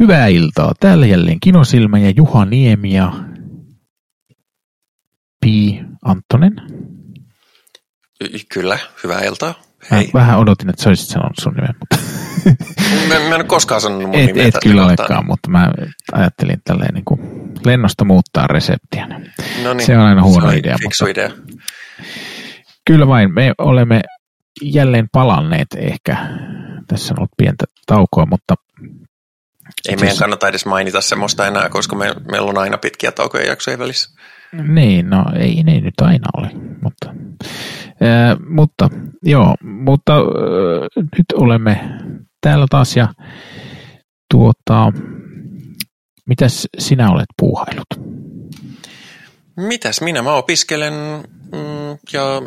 Hyvää iltaa. Täällä jälleen Kinosilmä ja Juha Niemi ja Pi Anttonen. Kyllä, hyvää iltaa. Mä Hei. vähän odotin, että sä olisit sanonut sun nimen, mutta Mä, mä en ole koskaan sanonut mun et, nimeä et kyllä olekaan, mutta mä ajattelin tälleen niin kuin lennosta muuttaa reseptiä. No niin, Se on aina huono se idea, Fiksu mutta- idea. Kyllä vain, me olemme jälleen palanneet ehkä. Tässä on ollut pientä taukoa, mutta Ei meidän kannata edes mainita semmoista enää, koska me, meillä on aina pitkiä taukoja jaksoja välissä. Niin, no ei ne nyt aina ole, mutta, ää, mutta joo, mutta ää, nyt olemme täällä taas ja tuota, mitäs sinä olet puuhailut? Mitäs minä? Mä opiskelen mm, ja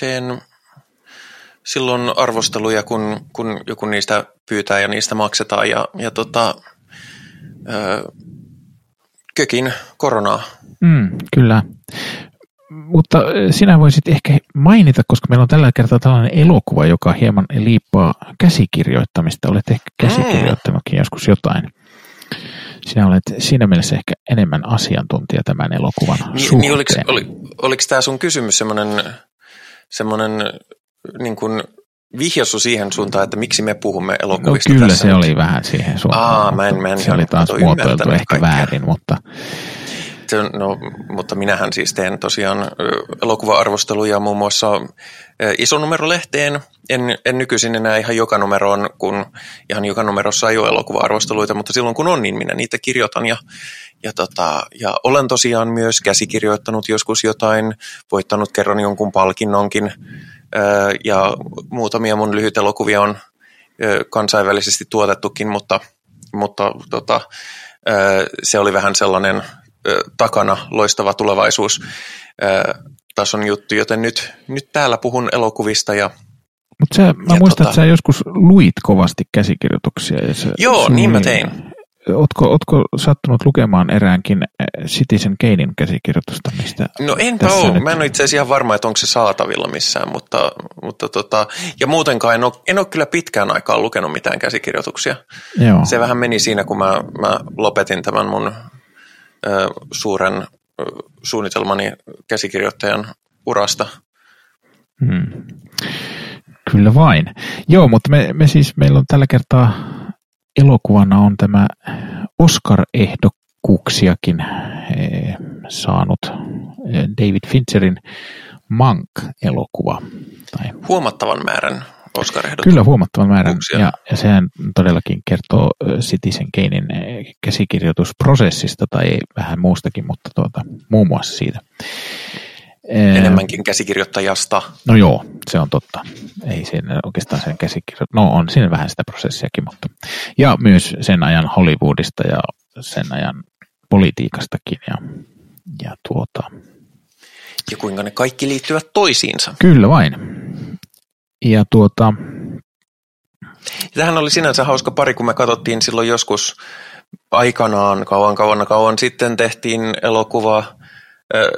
teen silloin arvosteluja, kun, kun joku niistä pyytää ja niistä maksetaan. Ja, ja tota, ö, kökin koronaa. Mm, kyllä, mutta sinä voisit ehkä mainita, koska meillä on tällä kertaa tällainen elokuva, joka hieman liippaa käsikirjoittamista. Olet ehkä käsikirjoittanutkin joskus jotain. Sinä olet siinä mielessä ehkä enemmän asiantuntija tämän elokuvan Niin, suhteen. niin oliko, oli, oliko tämä sun kysymys semmoinen, semmoinen niin kuin vihjasu siihen suuntaan, että miksi me puhumme No elokuvista kyllä tässä se oli vähän siihen suuntaan. Aa, mä en- mä en se oli taas muotoiltu ehkä kaikkea. väärin, mutta No, mutta minähän siis teen tosiaan elokuva-arvosteluja muun muassa ö, isonumerolehteen. En, en nykyisin enää ihan joka numeroon, kun ihan joka numerossa ei ole elokuva-arvosteluita, mutta silloin kun on, niin minä niitä kirjoitan. Ja, ja, tota, ja olen tosiaan myös käsikirjoittanut joskus jotain, voittanut kerran jonkun palkinnonkin. Ö, Ja muutamia mun lyhyt elokuvia on kansainvälisesti tuotettukin, mutta, mutta tota, se oli vähän sellainen takana loistava tulevaisuus tason juttu, joten nyt, nyt täällä puhun elokuvista ja mutta sä, mä Ja muistan, tota- että sä joskus luit kovasti käsikirjoituksia. Ja sä, Joo, niin mä tein. Ootko, ootko sattunut lukemaan eräänkin eh, Citizen Kanein käsikirjoitusta, mistä No enpä ole. nyt- Mä en ole itse asiassa ihan varma, että onko se saatavilla missään, mutta, mutta tota, ja muutenkaan en ole, en ole kyllä pitkään aikaa lukenut mitään käsikirjoituksia. Joo. Se vähän meni siinä, kun mä, mä lopetin tämän mun ö, suuren ö, suunnitelmani käsikirjoittajan urasta. Hmm. Kyllä vain. Joo, mutta me, me siis, meillä on tällä kertaa elokuvana on tämä Oscar-ehdokkuuksiakin eh, saanut eh, David Fincherin Mank-elokuva. Tai Huomattavan määrän oscar Kyllä huomattavan määrän, ja, ja sehän todellakin kertoo ö, Citizen Kanein eh, käsikirjoitusprosessista tai vähän muustakin, mutta tuota, muun muassa siitä. Enemmänkin käsikirjoittajasta. No joo, se on totta. Ei siinä oikeastaan sen käsikirjoit... No on siinä vähän sitä prosessiakin, mutta... Ja myös sen ajan Hollywoodista ja sen ajan politiikastakin ja, ja tuota... Ja kuinka ne kaikki liittyvät toisiinsa. Kyllä vain. Ja tuota... Tähän oli sinänsä hauska pari, kun me katsottiin silloin joskus aikanaan, kauan kauan kauan sitten tehtiin elokuva, ö,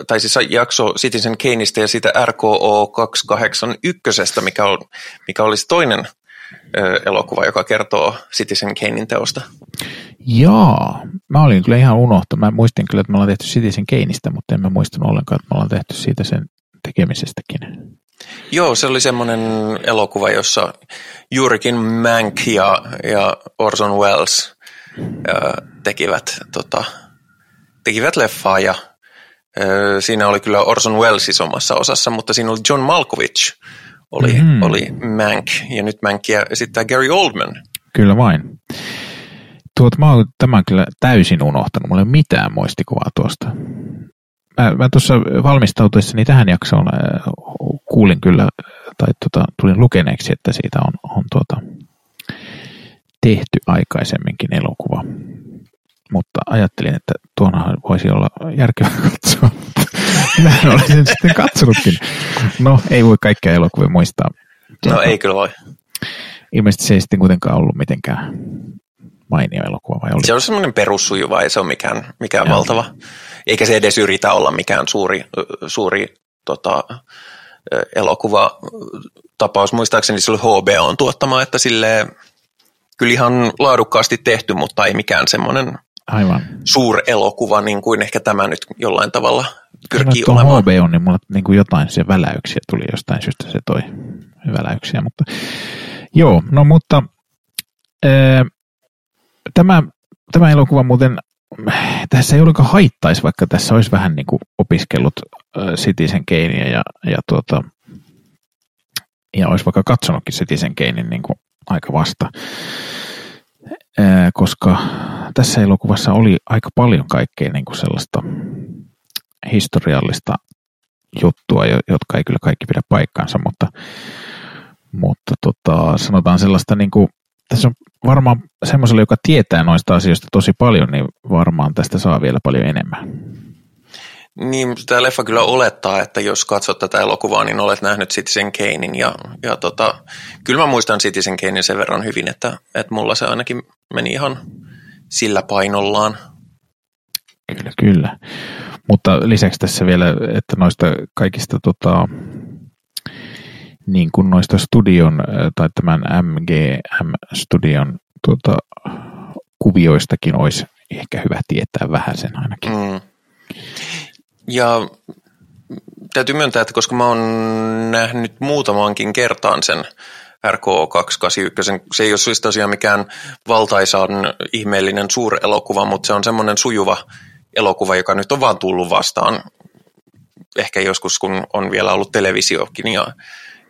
tai siis jakso Citizen Kaneista ja siitä RKO 281, mikä, on, mikä olisi toinen elokuva, joka kertoo Citizen Kanein teosta. Jaa, mä olin kyllä ihan unohtanut. Mä muistin kyllä, että me ollaan tehty Citizen Kaneista, mutta en mä muistanut ollenkaan, että me ollaan tehty siitä sen tekemisestäkin. Joo, se oli semmoinen elokuva, jossa juurikin Mank ja, ja Orson Welles ö, tekivät, tota, tekivät leffaa ja siinä oli kyllä Orson Welles isommassa osassa, mutta siinä oli John Malkovich oli, Mhm. mm-hmm. oli Mank ja nyt Mankia esittää Gary Oldman. Kyllä vain. Tuot, mä oon tämän kyllä täysin unohtanut. Mulla ei ole mitään muistikuvaa tuosta. Mä, mä tuossa valmistautuessani tähän jaksoon äh, kuulin kyllä, tai tota, tulin lukeneeksi, että siitä on, on tuota, tehty aikaisemminkin elokuva. Mutta ajattelin, että tuonahan voisi olla järkevää katsoa. Mä olen sen sitten katsonutkin. No, ei voi kaikkia elokuvia muistaa. No ei kyllä voi. Ilmeisesti se ei sitten kuitenkaan ollut mitenkään mainio elokuva, vai oli? Se on semmoinen perussujuva, ei se ole mikään, mikään Joo. valtava. Eikä se edes yritä olla mikään suuri, suuri tota, ö, elokuva tapaus. Muistaakseni se oli HBO on tuottama, että sille kyllä ihan laadukkaasti tehty, mutta ei mikään semmoinen Aivan. suurelokuva, niin kuin ehkä tämä nyt jollain tavalla pyrkii Tuo olemaan. HBO, niin mulla niin kuin jotain se väläyksiä tuli jostain syystä se toi väläyksiä, mutta joo, no mutta ää, tämä, tämä elokuva muuten, tässä ei olekaan haittaisi, vaikka tässä olisi vähän niin kuin opiskellut ää, Citizen Kanea ja, ja, tuota, ja olisi vaikka katsonutkin Citizen Kanein niin kuin aika vasta, koska tässä elokuvassa oli aika paljon kaikkea niin kuin sellaista historiallista juttua, jo- jotka ei kyllä kaikki pidä paikkansa, mutta, mutta tota, sanotaan sellaista niin kuin, tässä on varmaan semmoiselle, joka tietää noista asioista tosi paljon, niin varmaan tästä saa vielä paljon enemmän. Niin, tämä leffa kyllä olettaa, että jos katsot tätä elokuvaa, niin olet nähnyt Citizen Kanein. Ja, ja tota, kyllä mä muistan Citizen Kanein sen verran hyvin, että, että mulla se ainakin meni ihan sillä painollaan. Kyllä, kyllä. Mutta lisäksi tässä vielä, että noista kaikista tota, niin kuin noista studion tai tämän MGM-studion tota, kuvioistakin olisi ehkä hyvä tietää vähän sen ainakin. Mm. Ja täytyy myöntää, että koska mä oon nähnyt muutamankin kertaan sen RKO 281, se ei ole siis tosiaan mikään valtaisaan ihmeellinen suurelokuva, mutta se on semmoinen sujuva elokuva, joka nyt on vaan tullut vastaan. Ehkä joskus, kun on vielä ollut televisiokin ja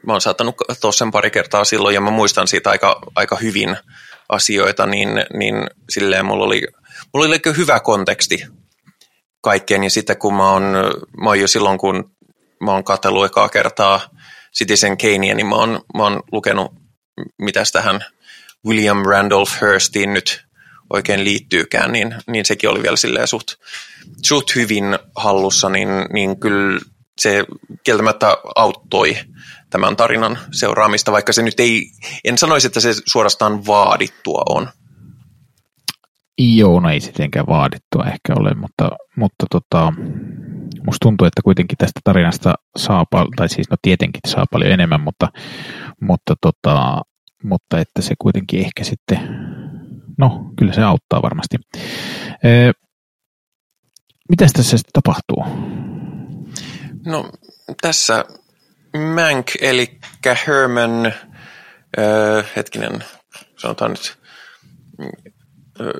mä oon saattanut katsoa sen pari kertaa silloin ja mä muistan siitä aika, aika hyvin asioita, niin, niin silleen mulla oli, mulla oli hyvä konteksti kaikkeen ja sitten kun mä oon, mä oon jo silloin, kun mä oon katsellut ekaa kertaa Citizen Kanea, niin mä oon, mä oon lukenut, mitä tähän William Randolph Hearstiin nyt oikein liittyykään, niin, niin sekin oli vielä silleen suht, suht hyvin hallussa, niin, niin kyllä se kieltämättä auttoi tämän tarinan seuraamista, vaikka se nyt ei, en sanoisi, että se suorastaan vaadittua on. Joo, no ei sittenkään vaadittua ehkä ole, mutta, mutta tota, musta tuntuu, että kuitenkin tästä tarinasta saa paljon, tai siis no tietenkin saa paljon enemmän, mutta, mutta, tota, mutta että se kuitenkin ehkä sitten, no kyllä se auttaa varmasti. Ee, mitäs tässä sitten tapahtuu? No tässä Mank, eli Herman, öö, hetkinen, sanotaan nyt,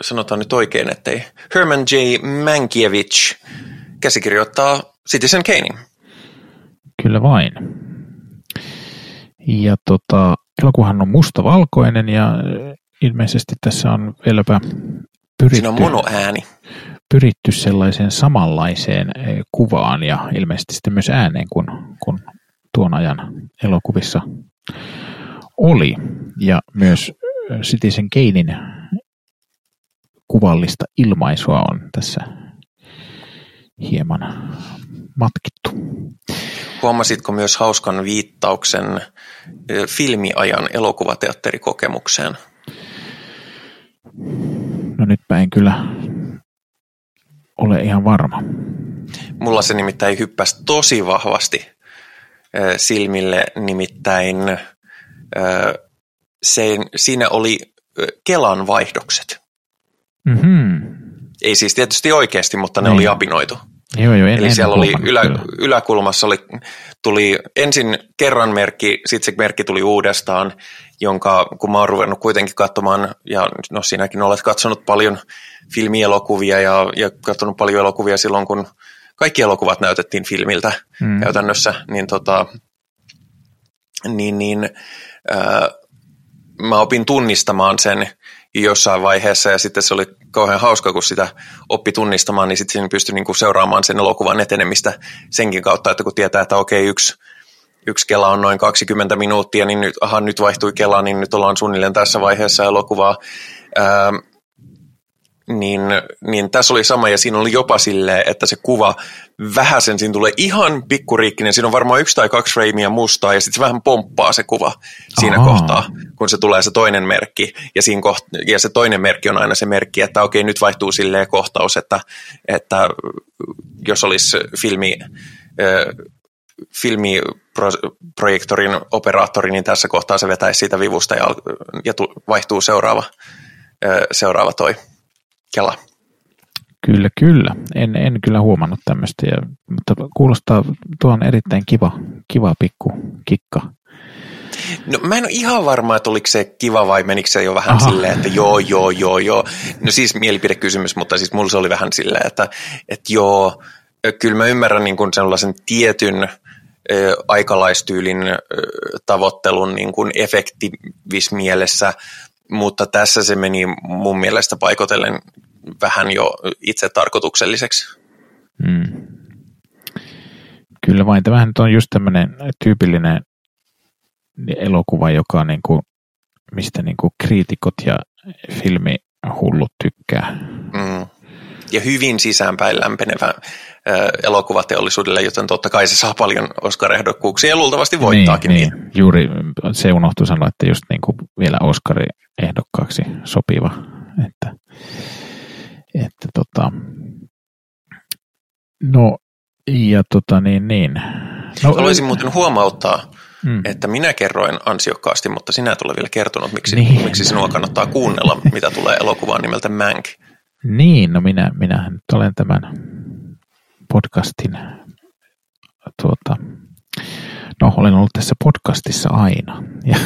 sanotaan nyt oikein, ettei, Herman J. Mankiewicz käsikirjoittaa Citizen Kanein. Kyllä vain. Ja tota, elokuvahan on mustavalkoinen ja ilmeisesti tässä on vieläpä pyritty, Siinä on monoääni. pyritty sellaiseen samanlaiseen kuvaan ja ilmeisesti sitten myös ääneen kuin, kuin tuon ajan elokuvissa oli. Ja myös Citizen Kanein kuvallista ilmaisua on tässä hieman matkittu. Huomasitko myös hauskan viittauksen filmiajan elokuvateatterikokemukseen? No nytpä en kyllä ole ihan varma. Mulla se nimittäin hyppäsi tosi vahvasti silmille, nimittäin se, siinä oli Kelan vaihdokset. Mm-hmm. Ei siis tietysti oikeasti, mutta ne Niin. oli apinoitu. Joo, joo, en, Eli en siellä oli huomannut ylä, kyllä. yläkulmassa oli, tuli ensin kerran merkki, sitten se merkki tuli uudestaan, jonka kun mä oon ruvennut kuitenkin katsomaan, ja no sinäkin olet katsonut paljon filmielokuvia ja, ja katsonut paljon elokuvia silloin, kun kaikki elokuvat näytettiin filmiltä Mm. käytännössä, niin, tota, niin, niin ää, mä opin tunnistamaan sen jossain vaiheessa ja sitten se oli kauhean hauska, kun sitä oppi tunnistamaan, niin sitten siinä pystyi niinku seuraamaan sen elokuvan etenemistä senkin kautta, että kun tietää, että okei, yksi, yksi kela on noin 20 minuuttia, niin nyt, aha, nyt vaihtui kela, niin nyt ollaan suunnilleen tässä vaiheessa elokuvaa. Ää, niin, niin tässä oli sama ja siinä oli jopa silleen, että se kuva vähäsen, siinä tulee ihan pikkuriikkinen, siinä on varmaan yksi tai kaksi freimiä mustaa ja sitten se vähän pomppaa se kuva siinä Ahaa. kohtaa, kun se tulee se toinen merkki ja, siinä koht- ja se toinen merkki on aina se merkki, että okei nyt vaihtuu silleen kohtaus, että, että jos olisi filmi, ö, filmi pro- projektorin operaattori, niin tässä kohtaa se vetäisi siitä vivusta ja, ja tu- vaihtuu seuraava, seuraava toi kela. Kyllä, kyllä. En, en kyllä huomannut tämmöistä, ja, mutta kuulostaa tuon erittäin kiva, kiva pikku kikka. No mä en ole ihan varma, että oliko se kiva vai menikö se jo vähän Aha. silleen, että joo, joo, joo, joo. No siis mielipidekysymys, mutta siis mulla se oli vähän silleen, että, että joo, kyllä mä ymmärrän niin kuin sellaisen tietyn aikalaistyylin tavoittelun niin kuin efektivismielessä, mutta tässä se meni mun mielestä paikotellen vähän jo itse tarkoitukselliseksi. Hmm. Kyllä vain. Tämähän on just tämmöinen tyypillinen elokuva, joka niin kuin, mistä niin kuin kriitikot ja filmihullut tykkää. Mm. Ja hyvin sisäänpäin lämpenevä elokuvateollisuudelle, joten totta kai se saa paljon Oscar-ehdokkuuksia ja luultavasti voittaakin. Niin, niin. Juuri se unohtui sanoa, että just niin kuin vielä Oscar-ehdokkaaksi sopiva. Että, että tota, no, ja tota niin, niin. No, Haluaisin muuten huomauttaa, mm. että minä kerroin ansiokkaasti, mutta sinä et ole vielä kertonut, miksi, niin. miksi sinua kannattaa kuunnella, mitä tulee elokuvaan nimeltä Mank. Niin, no minä, minähän nyt olen tämän podcastin, tuota, no olen ollut tässä podcastissa aina, ja,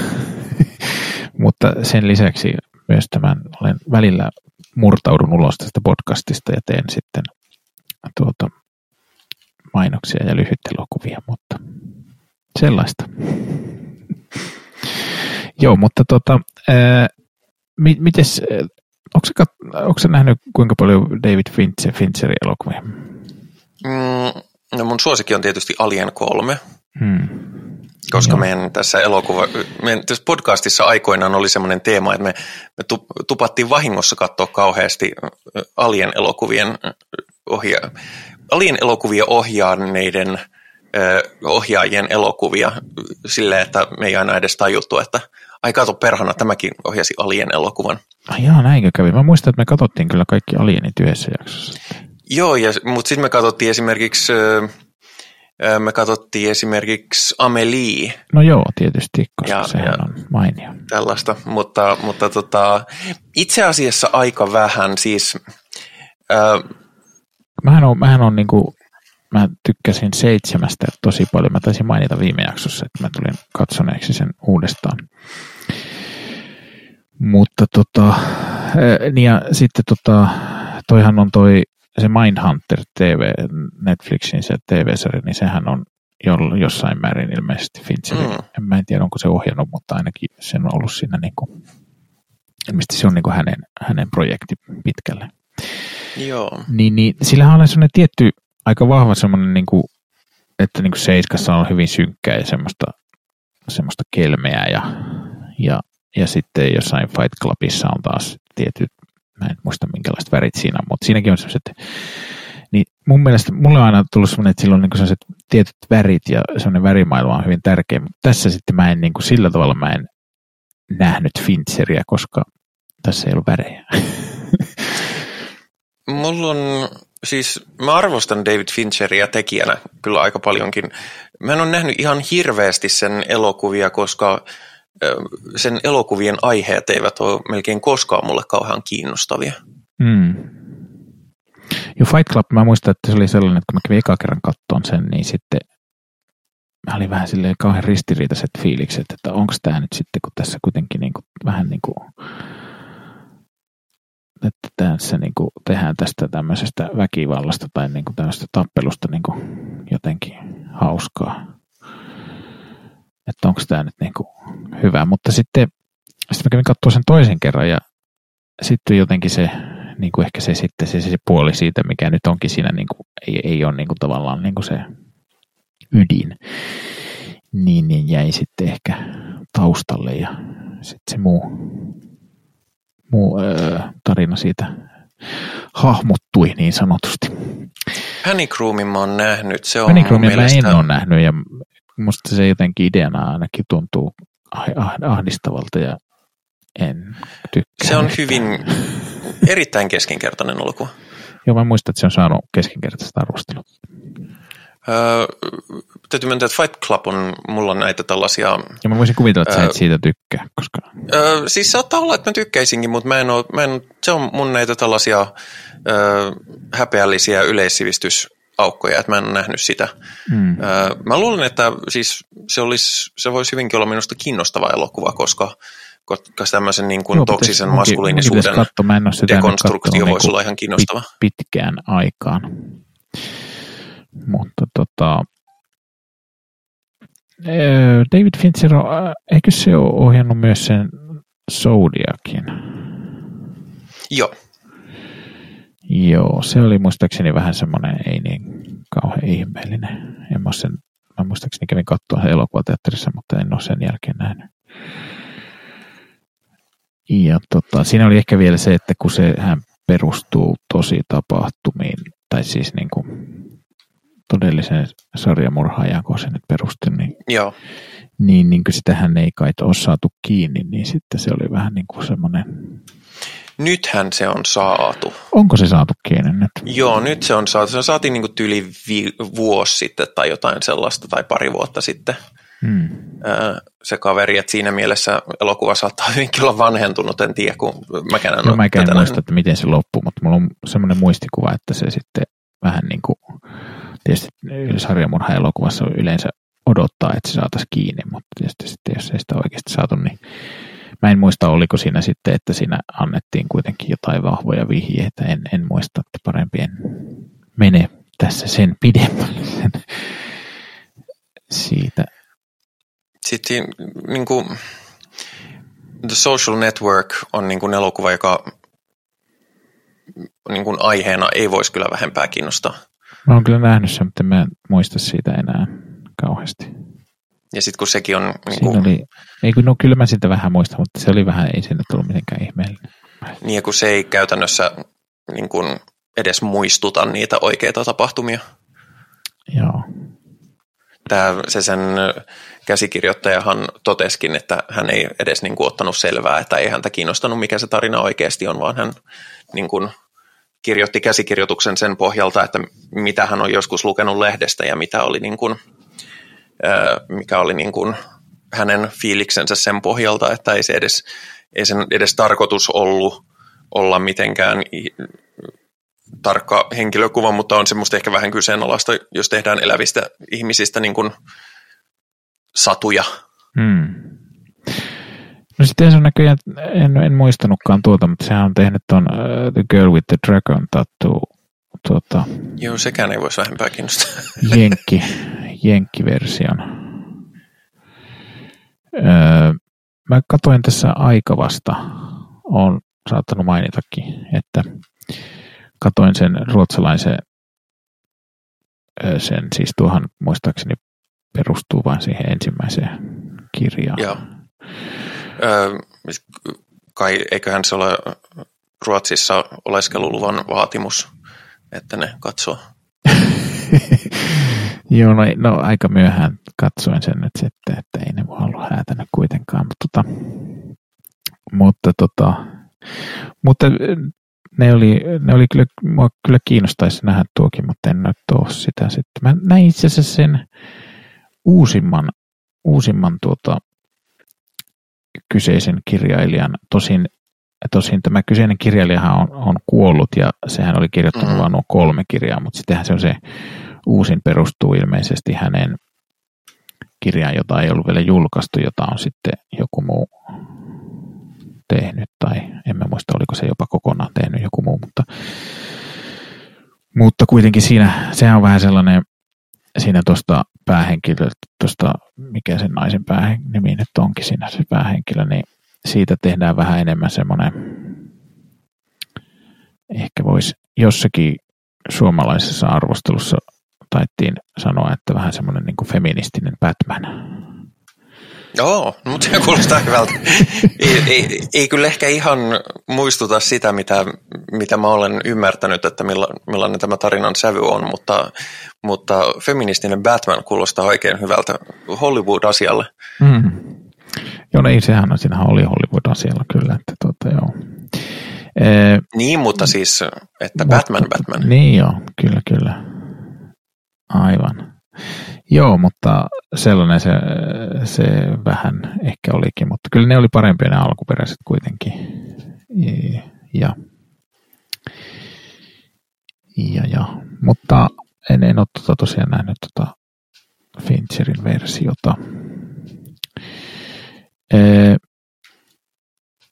mutta sen lisäksi myös tämän, olen välillä murtaudun ulos tästä podcastista ja teen sitten tuota, mainoksia ja lyhytelokuvia, mutta sellaista. Joo, mutta tota, ää, mi, mites, onko se nähnyt kuinka paljon David Fincher, Fincherin elokuvia? Mm, no mun suosikki on tietysti Alien 3. Hmm. Koska Joo. meidän tässä elokuva, meidän tässä podcastissa aikoinaan oli semmoinen teema, että me, me tupattiin vahingossa katsoa kauheasti Alien elokuvien ohja, Alien elokuvia ohjaaneiden ohjaajien elokuvia silleen, että me ei aina edes tajuttu, että ai kato perhana, tämäkin ohjasi Alien elokuvan. Ai jaa, näinkö kävi? Mä muistan, että me katsottiin kyllä kaikki Alienit yhdessä jaksossa. Joo, ja, mutta sitten me katsottiin esimerkiksi me katsottiin esimerkiksi Amelie. No joo, tietysti, koska ja, sehän ja on mainio. Tällaista, mutta, mutta tota, itse asiassa aika vähän. Siis, äh, mähän on, mähän on niinku, mä tykkäsin seitsemästä tosi paljon. Mä taisin mainita viime jaksossa, että mä tulin katsoneeksi sen uudestaan. Mutta tota, niin ja sitten tota, toihan on toi se Mindhunter TV, Netflixin se TV-sarja, niin sehän on jossain määrin ilmeisesti Fincherin. Mm. Mä en tiedä, onko se ohjannut, mutta ainakin se on ollut siinä niin kuin, ilmeisesti se on niin kuin hänen, hänen projekti pitkälle. Joo. Niin, niin sillähän on sellainen tietty, aika vahva semmoinen, niin kuin, että niin kuin Seiskassa on hyvin synkkää ja semmoista, semmoista kelmeää ja, ja, ja sitten jossain Fight Clubissa on taas tietyt mä en muista minkälaiset värit siinä on, mutta siinäkin on sellaiset, niin mun mielestä mulle on aina tullut semmoinen, että sillä on niin sellaiset tietyt värit ja semmoinen värimaailma on hyvin tärkeä, mutta tässä sitten mä en niin kuin sillä tavalla mä en nähnyt Fincheria, koska tässä ei ollut värejä. Mulla on, siis mä arvostan David Fincheria tekijänä kyllä aika paljonkin. Mä en ole nähnyt ihan hirveästi sen elokuvia, koska sen elokuvien aiheet eivät ole melkein koskaan mulle kauhean kiinnostavia. Mm. Jo Fight Club, mä muistan, että se oli sellainen, että kun mä kävin eka kerran kattoon sen, niin sitten mä olin vähän silleen kauhean ristiriitaiset fiilikset, että onko tämä nyt sitten, kun tässä kuitenkin niin kuin, vähän niin kuin, että tässä niin kuin tehdään tästä tämmöisestä väkivallasta tai niin kuin tämmöisestä tappelusta niin kuin jotenkin hauskaa että onko tämä nyt niin kuin hyvä. Mutta sitten, sitten mä kävin katsoa sen toisen kerran ja sitten jotenkin se, niin kuin ehkä se sitten se, se puoli siitä, mikä nyt onkin siinä, niin kuin, ei, ei ole niin kuin tavallaan niin kuin se ydin, niin, niin jäi sitten ehkä taustalle ja sitten se muu, muu öö, tarina siitä hahmottui niin sanotusti. Panic Roomin mä oon nähnyt. Se on Panic Roomin mielestä... mä en ole nähnyt ja musta se jotenkin ideana ainakin tuntuu ah, ah, ahdistavalta ja en tykkää. Se on hyvin erittäin keskinkertainen elokuva. Joo, mä muistan, että se on saanut keskinkertaista arvostelua. Öö, täytyy myöntää, että Fight Club on mulla näitä tällaisia... Ja mä voisin kuvitella, että öö, sä et siitä tykkää, koska... Öö, siis saattaa olla, että mä tykkäisinkin, mutta mä en ole, mä en, se on mun näitä tällaisia öö, häpeällisiä yleissivistys-aukkoja, että mä en ole nähnyt sitä. Mm. Mä luulen, että siis se, olisi, se voisi hyvinkin olla minusta kiinnostava elokuva, koska koska tämmöisen niin kuin Joo, toksisen pitäisi, maskuliinisuuden katso, mä en ole dekonstruktio voisi olla ihan kiinnostava. Pitkään aikaan. Mutta tota, David Fincher, eikö se ole ohjannut myös sen Zodiakin? Joo. Joo, se oli muistaakseni vähän semmoinen ei niin kauhean ihmeellinen. En mä, sen, mä muistaakseni kävin katsoa elokuvateatterissa, mutta en ole sen jälkeen nähnyt. Ja tota, siinä oli ehkä vielä se, että kun se hän perustuu tosi tapahtumiin, tai siis niin kuin todellisen sarjamurhaajan, kun se nyt perusti, niin, Joo. niin, niin kuin sitähän ei kai ole saatu kiinni, niin sitten se oli vähän niin kuin semmoinen... Nythän se on saatu. Onko se saatu kiinni nyt? Joo, nyt se on saatu. Se saatiin niin kuin yli vi- vuosi sitten tai jotain sellaista, tai pari vuotta sitten. Hmm. Se kaveri, että siinä mielessä elokuva saattaa hyvinkin olla vanhentunut, en tiedä, kun mäkään en no, mä en muista, että miten se loppuu, mutta mulla on semmoinen muistikuva, että se sitten vähän niin kuin tietysti sarjamurha-elokuvassa yleensä odottaa, että se saataisiin kiinni, mutta tietysti sitten jos ei sitä oikeasti saatu, niin mä en muista, oliko siinä sitten, että siinä annettiin kuitenkin jotain vahvoja vihjeitä. En, en muista, että parempi en mene tässä sen pidemmälle sen siitä. Sitten niin kuin, The Social Network on niin kuin elokuva, joka niin kuin aiheena ei voisi kyllä vähempää kiinnostaa. Mä oon kyllä nähnyt sen, mutta mä en muista siitä enää kauheasti. Ja sitten kun sekin on... Niin kuin... oli, ei kun, no kyllä mä sitä vähän muistan, mutta se oli vähän, ei sinne tullut mitenkään ihmeellinen. Niin ja kun se ei käytännössä niin kuin edes muistuta niitä oikeita tapahtumia. Joo. Tämä, se sen käsikirjoittajahan toteskin, että hän ei edes niin kuin ottanut selvää, että ei häntä kiinnostanut, mikä se tarina oikeasti on, vaan hän niin kuin kirjoitti käsikirjoituksen sen pohjalta, että mitä hän on joskus lukenut lehdestä ja mitä oli niin kuin, mikä oli niin kuin hänen fiiliksensä sen pohjalta, että ei se edes, ei sen edes tarkoitus ollut olla mitenkään tarkka henkilökuva, mutta on semmoista ehkä vähän kyseenalaista, jos tehdään elävistä ihmisistä niin kuin satuja. Hmm. No sitten se on näköjään, en, en muistanutkaan tuota, mutta sehän on tehnyt tuon uh, The Girl with the Dragon tattoo. Tuota, Joo, sekään ei voisi vähempää kiinnostaa. Jenkki, jenkkiversion. Öö, mä katsoin tässä aikavasta, on saattanut mainitakin, että katoin sen ruotsalaisen, sen siis tuohon muistaakseni perustuu vain siihen ensimmäiseen kirjaan. Joo. Öö, kai eiköhän se ole Ruotsissa oleskeluluvan vaatimus, että ne katsoo. Joo, no, no, aika myöhään katsoin sen nyt sitten, että ei ne voi ollut häätänyt kuitenkaan, mutta, tota, mutta, tota, mutta ne oli, ne oli kyllä, mua kyllä kiinnostaisi nähdä tuokin, mutta en nyt ole sitä sitten. Mä näin itse asiassa sen uusimman, uusimman tuota, kyseisen kirjailijan. Tosin, tosin tämä kyseinen kirjailijahan on, on kuollut ja sehän oli kirjoittanut mm. vain nuo kolme kirjaa, mutta sittenhän se on se uusin perustuu ilmeisesti hänen kirjaan, jota ei ollut vielä julkaistu, jota on sitten joku muu tehnyt, tai en mä muista, oliko se jopa kokonaan tehnyt joku muu, mutta, mutta kuitenkin siinä, sehän on vähän sellainen, siinä tuosta päähenkilö, tuosta, mikä sen naisen nimi nyt onkin siinä se päähenkilö, niin siitä tehdään vähän enemmän semmoinen, ehkä voisi jossakin suomalaisessa arvostelussa taittiin sanoa, että vähän semmoinen niin feministinen Batman. Joo, no, mutta se kuulostaa hyvältä. ei, ei, ei kyllä ehkä ihan muistuta sitä, mitä, mitä mä olen ymmärtänyt, että milla, millainen tämä tarinan sävy on, mutta, mutta feministinen Batman kuulostaa oikein hyvältä Hollywood-asialle. Mm. Joo, no ei sehän on, siinähän oli Hollywood-asialla kyllä, että tuota, joo. Ee, niin, mutta siis, että mutta, Batman, Batman. Niin joo, kyllä, kyllä. Aivan. Joo, mutta sellainen se, se vähän ehkä olikin, mutta kyllä ne oli parempia ne alkuperäiset kuitenkin. Ja, ja, ja. mutta en, en ole tota tosiaan nähnyt tota Fincherin versiota. Ee,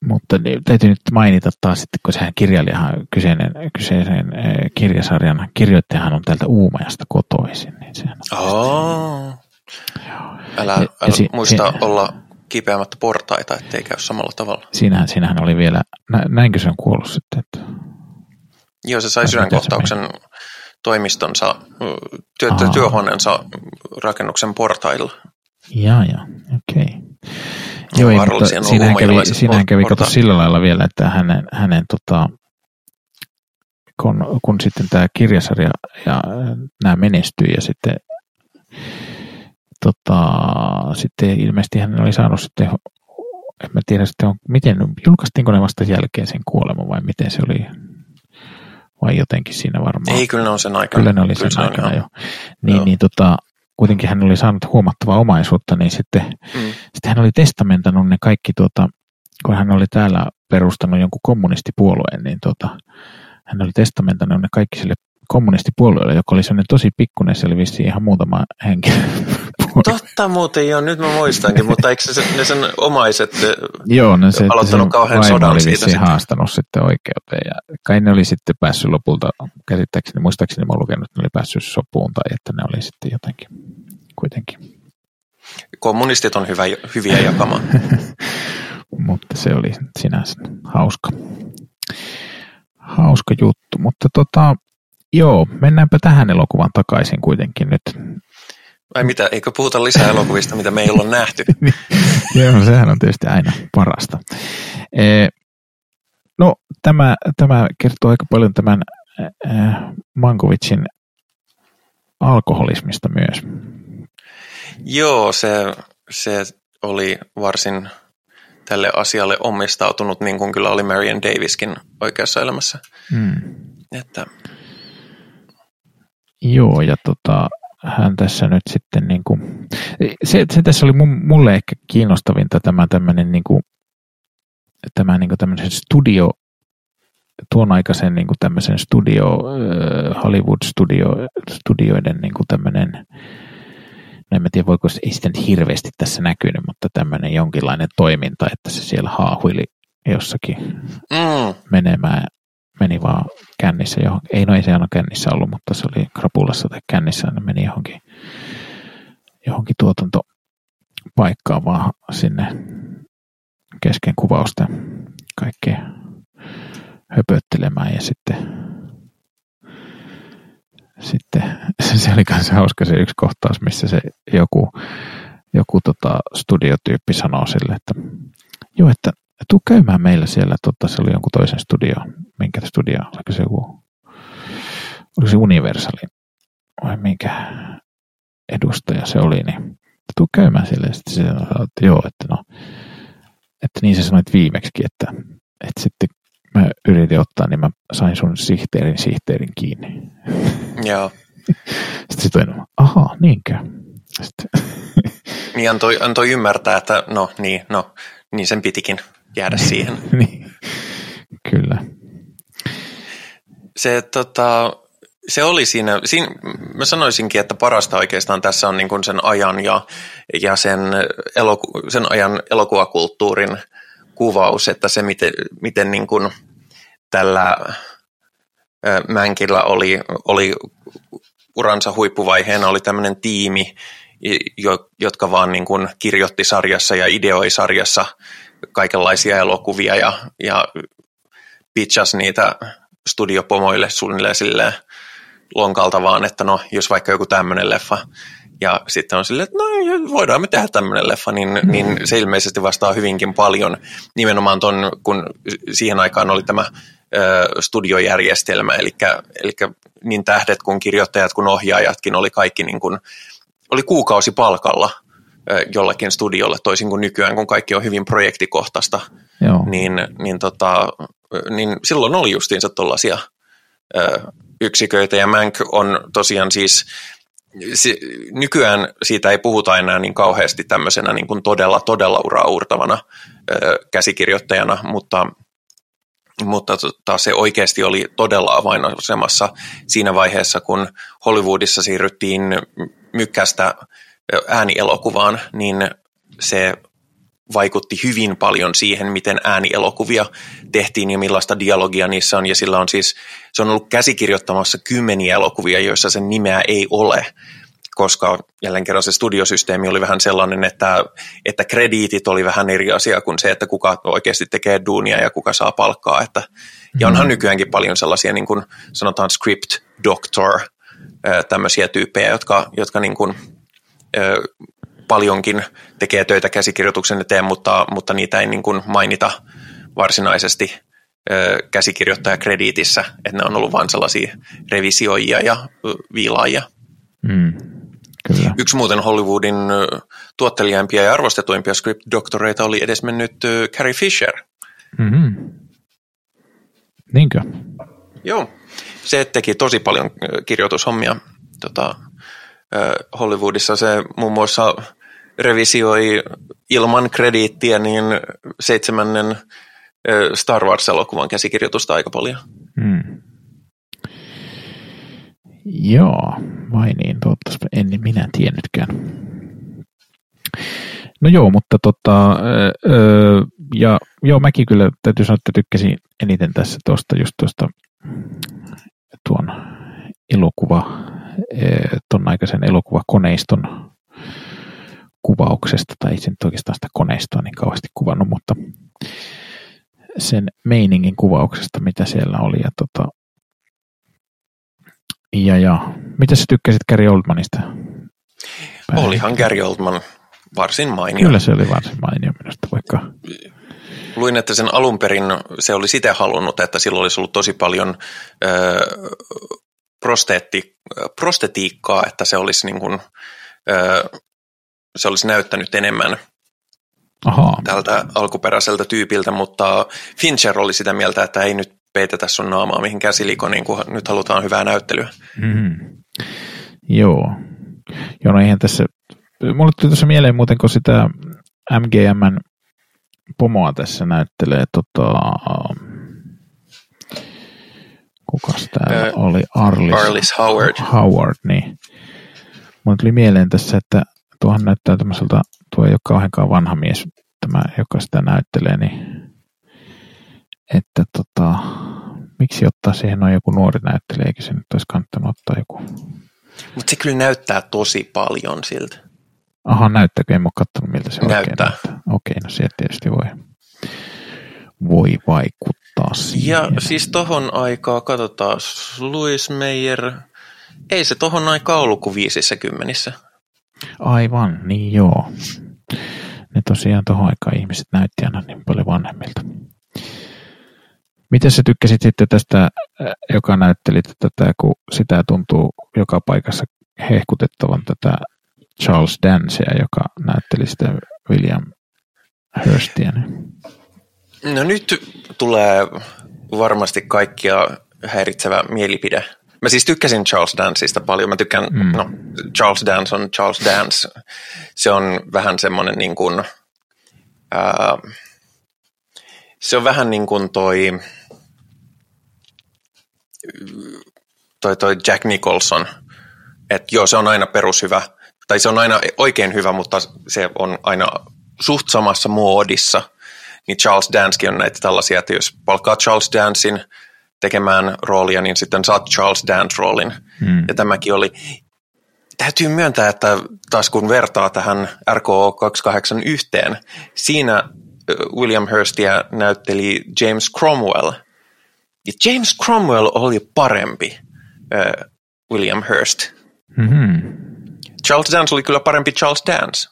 mutta niin, täytyy nyt mainita taas, että kun sehän kirjailijahan kyseinen, kyseisen kirjasarjan kirjoittajahan on täältä Uumajasta kotoisin. Niin sehän on Älä, älä ja, si, muista si, olla kipeämättä portaita, ettei käy samalla tavalla. Siinähän, siinähän oli vielä, nä, näinkö se on kuollut sitten? Että, Joo, se sai sydänkohtauksen toimistonsa, työ, työhuoneensa rakennuksen portailla. Jaa, jaa, okei. Okay. Joo, ei, mutta siinähän kävi, siinähän kävi kato sillä lailla vielä, että hänen, hänen tota, kun, kun sitten tämä kirjasarja ja nämä menestyi ja sitten, tota, sitten ilmeisesti hän oli saanut sitten, en mä tiedä sitten, on, miten, julkaistiinko ne vasta jälkeen sen kuolema vai miten se oli, vai jotenkin siinä varmaan. Ei, kyllä ne on sen aikana. Kyllä ne oli kyllä sen aikana jo. Niin, joo. niin tota, kuitenkin hän oli saanut huomattavaa omaisuutta, niin sitten, mm. sitten hän oli testamentannut ne kaikki, tuota, kun hän oli täällä perustanut jonkun kommunistipuolueen, niin tuota, hän oli testamentannut ne kaikki sille kommunistipuolueelle, joka oli sellainen tosi pikkuinen, se oli vissiin ihan muutama henkilö. Totta muuten jo, nyt mä muistankin, mutta eikö se, ne sen omaiset Joo, no se, aloittanut se kauhean sodan oli siitä sitten. haastanut sitten oikeuteen ja kai ne oli sitten päässyt lopulta, käsittääkseni, muistaakseni mä lukenut, että ne oli päässyt sopuun tai että ne oli sitten jotenkin kuitenkin. Kommunistit on hyvä, hyviä jakamaan. mutta se oli sinänsä hauska, hauska juttu, mutta tota, joo, mennäänpä tähän elokuvan takaisin kuitenkin nyt. Vai mitä, eikö puhuta lisää elokuvista, mitä me ei olla nähty? Joo, sehän on tietysti aina parasta. E, no, tämä, tämä kertoo aika paljon tämän e, Mankovicin alkoholismista myös. Joo, se, se oli varsin tälle asialle omistautunut, niin kuin kyllä oli Marian Daviskin oikeassa elämässä. Hmm. Että... Joo, ja tota, hän tässä nyt sitten niin kuin, se, se tässä oli mulle ehkä kiinnostavinta tämä tämmöinen niin kuin, tämä niin kuin tämmöisen studio, tuon aikaisen niin kuin tämmöisen studio, Hollywood studio, studioiden niin kuin tämmöinen, no en tiedä voiko se, ei nyt hirveästi tässä näkynyt, mutta tämmöinen jonkinlainen toiminta, että se siellä haahuili jossakin mm. menemään meni vaan kännissä johon, ei no ei se aina kännissä ollut, mutta se oli krapulassa tai kännissä, ne meni johonkin, johonkin tuotantopaikkaan vaan sinne kesken kuvausta kaikkea höpöttelemään ja sitten sitten se oli myös hauska se yksi kohtaus, missä se joku, joku tota studiotyyppi sanoo sille, että joo, että tuu käymään meillä siellä, totta, se oli jonkun toisen studio, minkä studio, oliko se joku, oliko se Universali vai minkä edustaja se oli, niin tuu käymään siellä ja sitten se sanoi, että joo, että no, että niin sä sanoit viimeksi, että, että sitten mä yritin ottaa, niin mä sain sun sihteerin sihteerin kiinni. Joo. Sitten se toinen, aha, niinkö? Sitten. Niin antoi, antoi ymmärtää, että no niin, no, niin sen pitikin jäädä siihen. niin, kyllä. Se, tota, se oli siinä, siinä, mä sanoisinkin, että parasta oikeastaan tässä on niin kuin sen ajan ja, ja sen, eloku, sen ajan elokuvakulttuurin kuvaus, että se miten, miten niin kuin tällä Mänkillä oli, oli uransa huippuvaiheena oli tämmöinen tiimi, jotka vaan niin kuin kirjoitti sarjassa ja ideoi sarjassa kaikenlaisia elokuvia ja, ja pitchas niitä studiopomoille suunnilleen silleen lonkalta vaan, että no, jos vaikka joku tämmöinen leffa, ja sitten on silleen, että no voidaan me tehdä tämmöinen leffa, niin, niin se ilmeisesti vastaa hyvinkin paljon. Nimenomaan ton, kun siihen aikaan oli tämä ö, studiojärjestelmä, eli, eli niin tähdet kuin kirjoittajat kuin ohjaajatkin oli kaikki niin kuin, oli kuukausi palkalla jollakin studiolle, toisin kuin nykyään, kun kaikki on hyvin projektikohtaista, Joo. Niin, niin, tota, niin silloin oli justiinsa tuollaisia yksiköitä, ja Mank on tosiaan siis se, nykyään siitä ei puhuta enää niin kauheasti tämmöisenä niin kuin todella, todella uraurtavana ö, käsikirjoittajana, mutta, mutta tota, se oikeasti oli todella avainasemassa siinä vaiheessa, kun Hollywoodissa siirryttiin mykkästä äänielokuvaan, niin se vaikutti hyvin paljon siihen, miten äänielokuvia tehtiin ja millaista dialogia niissä on. Ja sillä on siis, se on ollut käsikirjoittamassa kymmeniä elokuvia, joissa sen nimeä ei ole, koska jälleen kerran se studiosysteemi oli vähän sellainen, että, että krediitit oli vähän eri asia kuin se, että kuka oikeasti tekee duunia ja kuka saa palkkaa. Että, ja onhan mm. nykyäänkin paljon sellaisia, niin kuin sanotaan script doctor, tämmöisiä tyyppejä, jotka, jotka niin kuin, paljonkin tekee töitä käsikirjoituksen eteen, mutta, mutta niitä ei niin kuin mainita varsinaisesti käsikirjoittajakrediitissä, että ne on ollut vain sellaisia revisioijia ja viilaajia. Mm, kyllä. Yksi muuten Hollywoodin tuottelijaimpia ja arvostetuimpia script-doktoreita oli edesmennyt Carrie Fisher. Mm-hmm. Niinkö? Joo, se teki tosi paljon kirjoitushommia tota, Hollywoodissa. Se muun muassa revisioi ilman krediittiä niin seitsemännen Star Wars-elokuvan käsikirjoitusta aika paljon. Hmm. Joo, vai niin, toivottavasti en minä tiennytkään. No joo, mutta tota, öö, ja joo, mäkin kyllä täytyy sanoa, että tykkäsin eniten tässä tuosta just tuosta tuon elokuva, tuon aikaisen elokuvakoneiston kuvauksesta, tai itse nyt oikeastaan sitä koneistoa niin kauheasti kuvannut, mutta sen meiningin kuvauksesta, mitä siellä oli. Ja, tota, ja, ja mitä sä tykkäsit Gary Oldmanista? Päin. Olihan Gary Oldman varsin mainio. Kyllä se oli varsin mainio minusta, vaikka... Luin, että sen alun perin se oli sitä halunnut, että sillä olisi ollut tosi paljon ö, prosteetti, prostetiikkaa, että se olisi niin kuin, se olisi näyttänyt enemmän Aha. tältä alkuperäiseltä tyypiltä, mutta Fincher oli sitä mieltä, että ei nyt peitetä sun naamaa mihinkään silikoniin, kun nyt halutaan hyvää näyttelyä. Mm-hmm. Joo. Joo, no eihän tässä, mulle tuli tuossa mieleen muuten, kun sitä MGMn pomoa tässä näyttelee, tota, kukas täällä äh, oli, Arlis, Arlis Howard. Howard, niin. Mulle tuli mieleen tässä, että tuohan näyttää tämmöiseltä, tuo ei ole kauheankaan vanha mies, tämä, joka sitä näyttelee, niin että tota, miksi ottaa siihen noin joku nuori näyttelijä, eikä se nyt olisi kannattanut ottaa joku. Mutta se kyllä näyttää tosi paljon siltä. Aha, näyttääkö? En ole katsonut, miltä se näyttää. näyttää. Okei, no sieltä tietysti voi, voi vaikuttaa siihen. Ja siis tohon aikaa, katsotaan, Louis Meyer, ei se tohon aikaa ollut kuin viisissä kymmenissä. Aivan, niin joo. Ne tosiaan tuohon aikaan ihmiset näytti aina niin paljon vanhemmilta. Miten sä tykkäsit sitten tästä, äh, joka näytteli tätä, kun sitä tuntuu joka paikassa hehkutettavan tätä Charles Dancea, joka näytteli sitä William Hurstia? No nyt tulee varmasti kaikkia häiritsevä mielipide Mä siis tykkäsin Charles Danceista paljon. Mä tykkään, mm. no, Charles Dance on Charles Dance. Se on vähän semmoinen niin kuin, ää, se on vähän niin kuin toi, toi, toi Jack Nicholson. Että joo, se on aina perushyvä. Tai se on aina oikein hyvä, mutta se on aina suht samassa muodissa. Niin Charles Dancekin on näitä tällaisia, että jos palkkaa Charles Dancein – tekemään roolia, niin sitten saat Charles Dance-roolin. Hmm. Ja tämäkin oli, täytyy myöntää, että taas kun vertaa tähän RKO 281, siinä William Hurstia näytteli James Cromwell. Ja James Cromwell oli parempi William Hurst. Mm-hmm. Charles Dance oli kyllä parempi Charles Dance.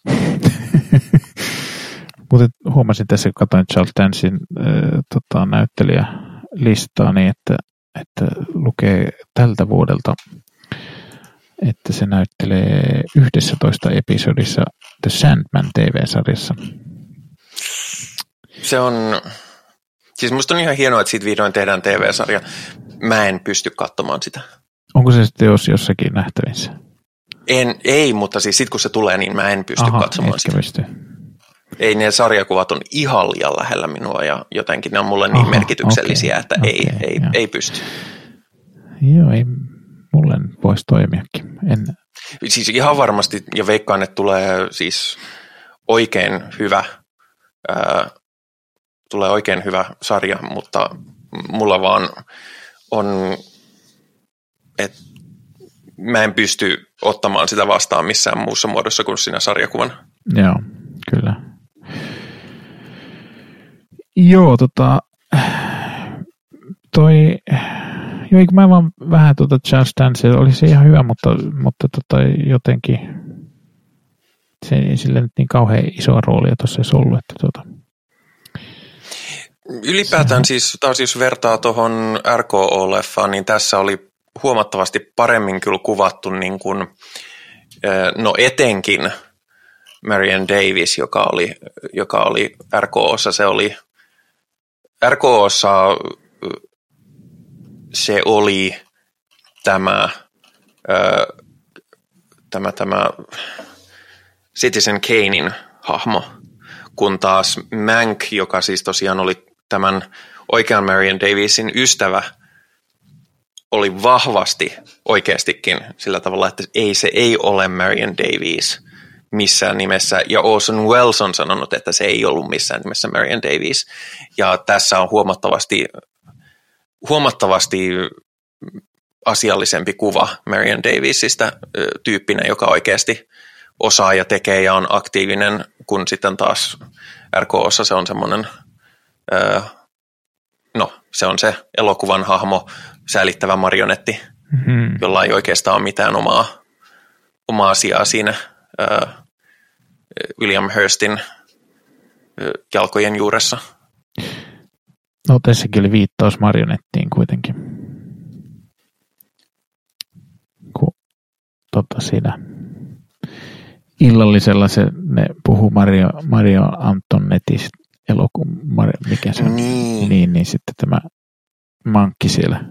Mutta huomasin tässä, kun katsoin Charles Dancein äh, tota, näyttelijä listaa niin, että, että lukee tältä vuodelta, että se näyttelee 11 episodissa The Sandman TV-sarjassa. Se on, siis musta on ihan hienoa, että siitä vihdoin tehdään TV-sarja. Mä en pysty katsomaan sitä. Onko se sitten jos jossakin nähtävissä? En, ei, mutta siis sit kun se tulee, niin mä en pysty Aha, katsomaan sitä. pysty. Ei, ne sarjakuvat on ihan liian lähellä minua ja jotenkin ne on mulle niin Aha, merkityksellisiä, okei, että ei, okei, ei, joo. ei pysty. Joo, ei, mulle voisi toimiakin. En, Siis ihan varmasti, ja veikkaan, että tulee siis oikein hyvä, ää, tulee oikein hyvä sarja, mutta mulla vaan on, että mä en pysty ottamaan sitä vastaan missään muussa muodossa kuin siinä sarjakuvan. joo, kyllä. Joo, tota, toi, joo, eikö mä vaan vähän tota Charles Dance, oli se ihan hyvä, mutta, mutta tota, jotenkin se ei sille nyt niin kauhean isoa roolia tuossa edes ollut, että tota, Ylipäätään siis taas jos vertaa tuohon RKO-leffaan, niin tässä oli huomattavasti paremmin kyllä kuvattu niin kuin, no etenkin Marian Davis, joka oli, joka oli RKOssa, se oli RKOssa se oli tämä, tämä, tämä Citizen Kanein hahmo, kun taas Mank, joka siis tosiaan oli tämän oikean Marion Davisin ystävä, oli vahvasti oikeastikin sillä tavalla, että ei se ei ole Marion Davies missään nimessä, ja Orson Welles on sanonut, että se ei ollut missään nimessä Marion Davies, ja tässä on huomattavasti, huomattavasti asiallisempi kuva Marion Daviesista tyyppinä, joka oikeasti osaa ja tekee ja on aktiivinen, kun sitten taas RKOssa se on semmoinen, no se on se elokuvan hahmo, säälittävä marionetti, hmm, jolla ei oikeastaan ole mitään omaa, omaa asiaa siinä William Hurstin jalkojen juuressa. no tässäkin oli viittaus marionettiin kuitenkin. Kun tota siinä illallisella se, ne puhuu Mario, Mario Antonetista elokuva, Mario, mikä se on? Niin. niin, niin sitten tämä mankki siellä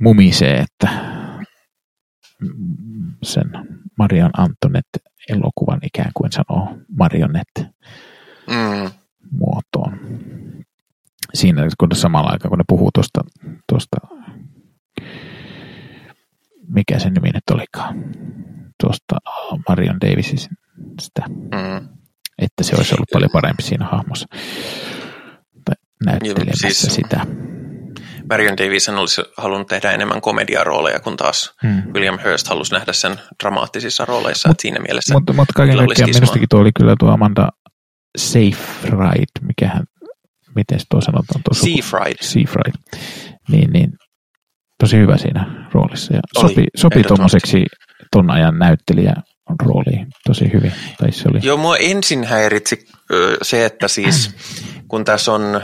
mumisee, että sen Marion Antoinette elokuvan ikään kuin sanoo marionette Mm, muotoon. Siinä kun samalla aikaa, kun ne puhuu tuosta, tuosta mikä sen nimi nyt olikaan, tuosta Marion Davisista, mm. että se olisi ollut paljon parempi siinä hahmossa. Tai näyttelemässä siis- sitä. Marion Davies olisi halunnut tehdä enemmän komediarooleja, kun taas Hmm. William Hurst halusi nähdä sen dramaattisissa rooleissa, Mut- siinä mielessä Mutta mut kaiken kaikkiaan minustakin tuo oli kyllä tuo Amanda Seyfried, mikähän, miten se tuo sanotaan? Tuo Seafried. Seafried. Niin, niin, tosi hyvä siinä roolissa. Ja Oli, sopi, sopi tuommoiseksi ton ajan näyttelijä rooliin tosi hyvin. Tai se oli, Joo, mua ensin häiritsi se, että siis kun tässä on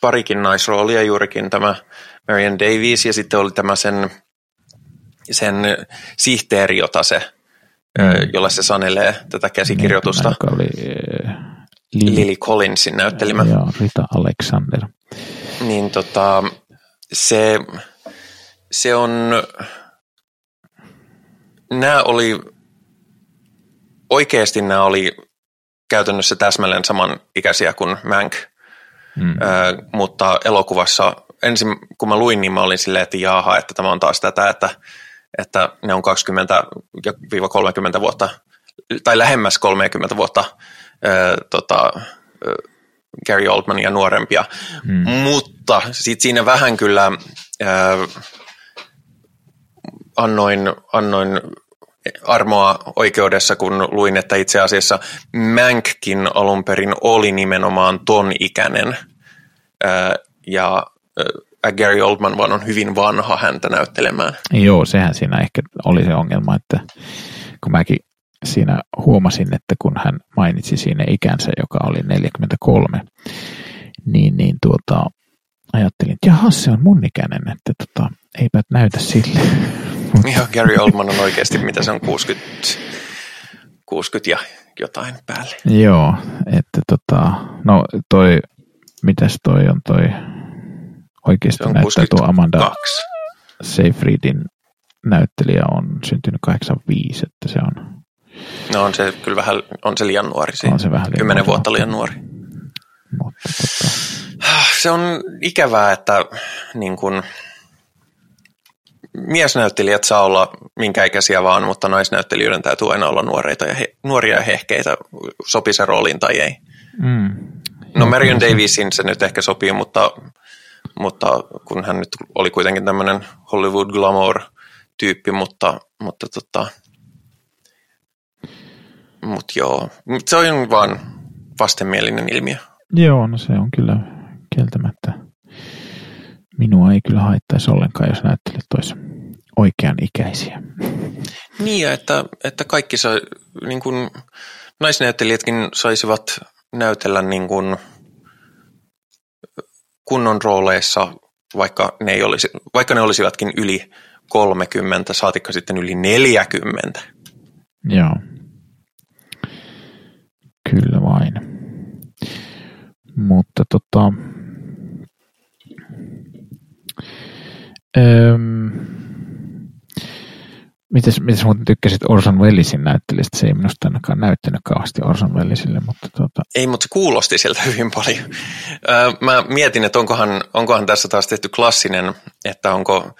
parikin naisroolia, juurikin tämä Marian Davies ja sitten oli tämä sen, sen sihteeri, jota se, Mm. jolla se sanelee tätä käsikirjoitusta, Niin, oli äh, Lili, Lily Collinsin näyttelemä. Joo, Rita Alexander. niin tota, se, se on, nämä oli, oikeasti nämä oli käytännössä täsmälleen saman ikäisiä kuin Mank, Mm. ö, mutta elokuvassa ensin kun mä luin, niin mä olin silleen, että jaha, että tämä on taas tätä, että, että ne on 20-30 vuotta, tai lähemmäs 30 vuotta ö, tota, ö, Gary Oldmania nuorempia, Mm. mutta sit siinä vähän kyllä ää, annoin, annoin armoa oikeudessa, kun luin, että itse asiassa Mankkin alun perin oli nimenomaan ton ikäinen. Ja Gary Oldman vaan on hyvin vanha häntä näyttelemään. Joo, sehän siinä ehkä oli se ongelma, että kun mäkin siinä huomasin, että kun hän mainitsi siinä ikänsä, joka oli 43, niin, niin tuota, ajattelin, että jaha, se on mun ikäinen, että tota, eipä näytä sille. Ja Gary Oldman on oikeasti, mitä se on, 60, 60 ja jotain päälle. Joo, että tota, no toi, mitäs toi on toi, oikeasti on näyttää tuo Amanda 62. Seyfriedin näyttelijä on syntynyt 85, että se on... No on se kyllä vähän, on se liian nuori siinä. On se vähän liian Kymmenen vuotta liian nuori. Mutta tota, Se on ikävää, että niin kun, miesnäyttelijät saa olla minkä ikäisiä vaan, mutta naisnäyttelijöiden täytyy aina olla nuoreita ja he, nuoria ja hehkeitä, sopii se rooliin tai ei. mm, No Marion Davisin se nyt ehkä sopii, mutta, mutta kun hän nyt oli kuitenkin tämmöinen Hollywood glamour-tyyppi, mutta, mutta tota, mut joo, se on vaan vastenmielinen ilmiö. Joo, no se on kyllä kieltämättä. Minua ei kyllä haittaisi ollenkaan, jos näyttelijät olisi oikean ikäisiä. Niin, että, että kaikki sa, niin kuin, naisnäyttelijätkin saisivat näytellä niin kuin, kunnon rooleissa, vaikka ne, ei olisi, vaikka ne olisivatkin yli 30, saatikka sitten yli 40. Joo. Kyllä vain. Mutta tota... Öm, mites, mites muuten tykkäsit Orson Wellesin näyttelijästä? Se ei minusta ainakaan näyttänyt kauheasti Orson Wellesille, mutta tota, Ei, mutta se kuulosti sieltä hyvin paljon. Mä mietin, että onkohan, onkohan tässä taas tehty klassinen, että onko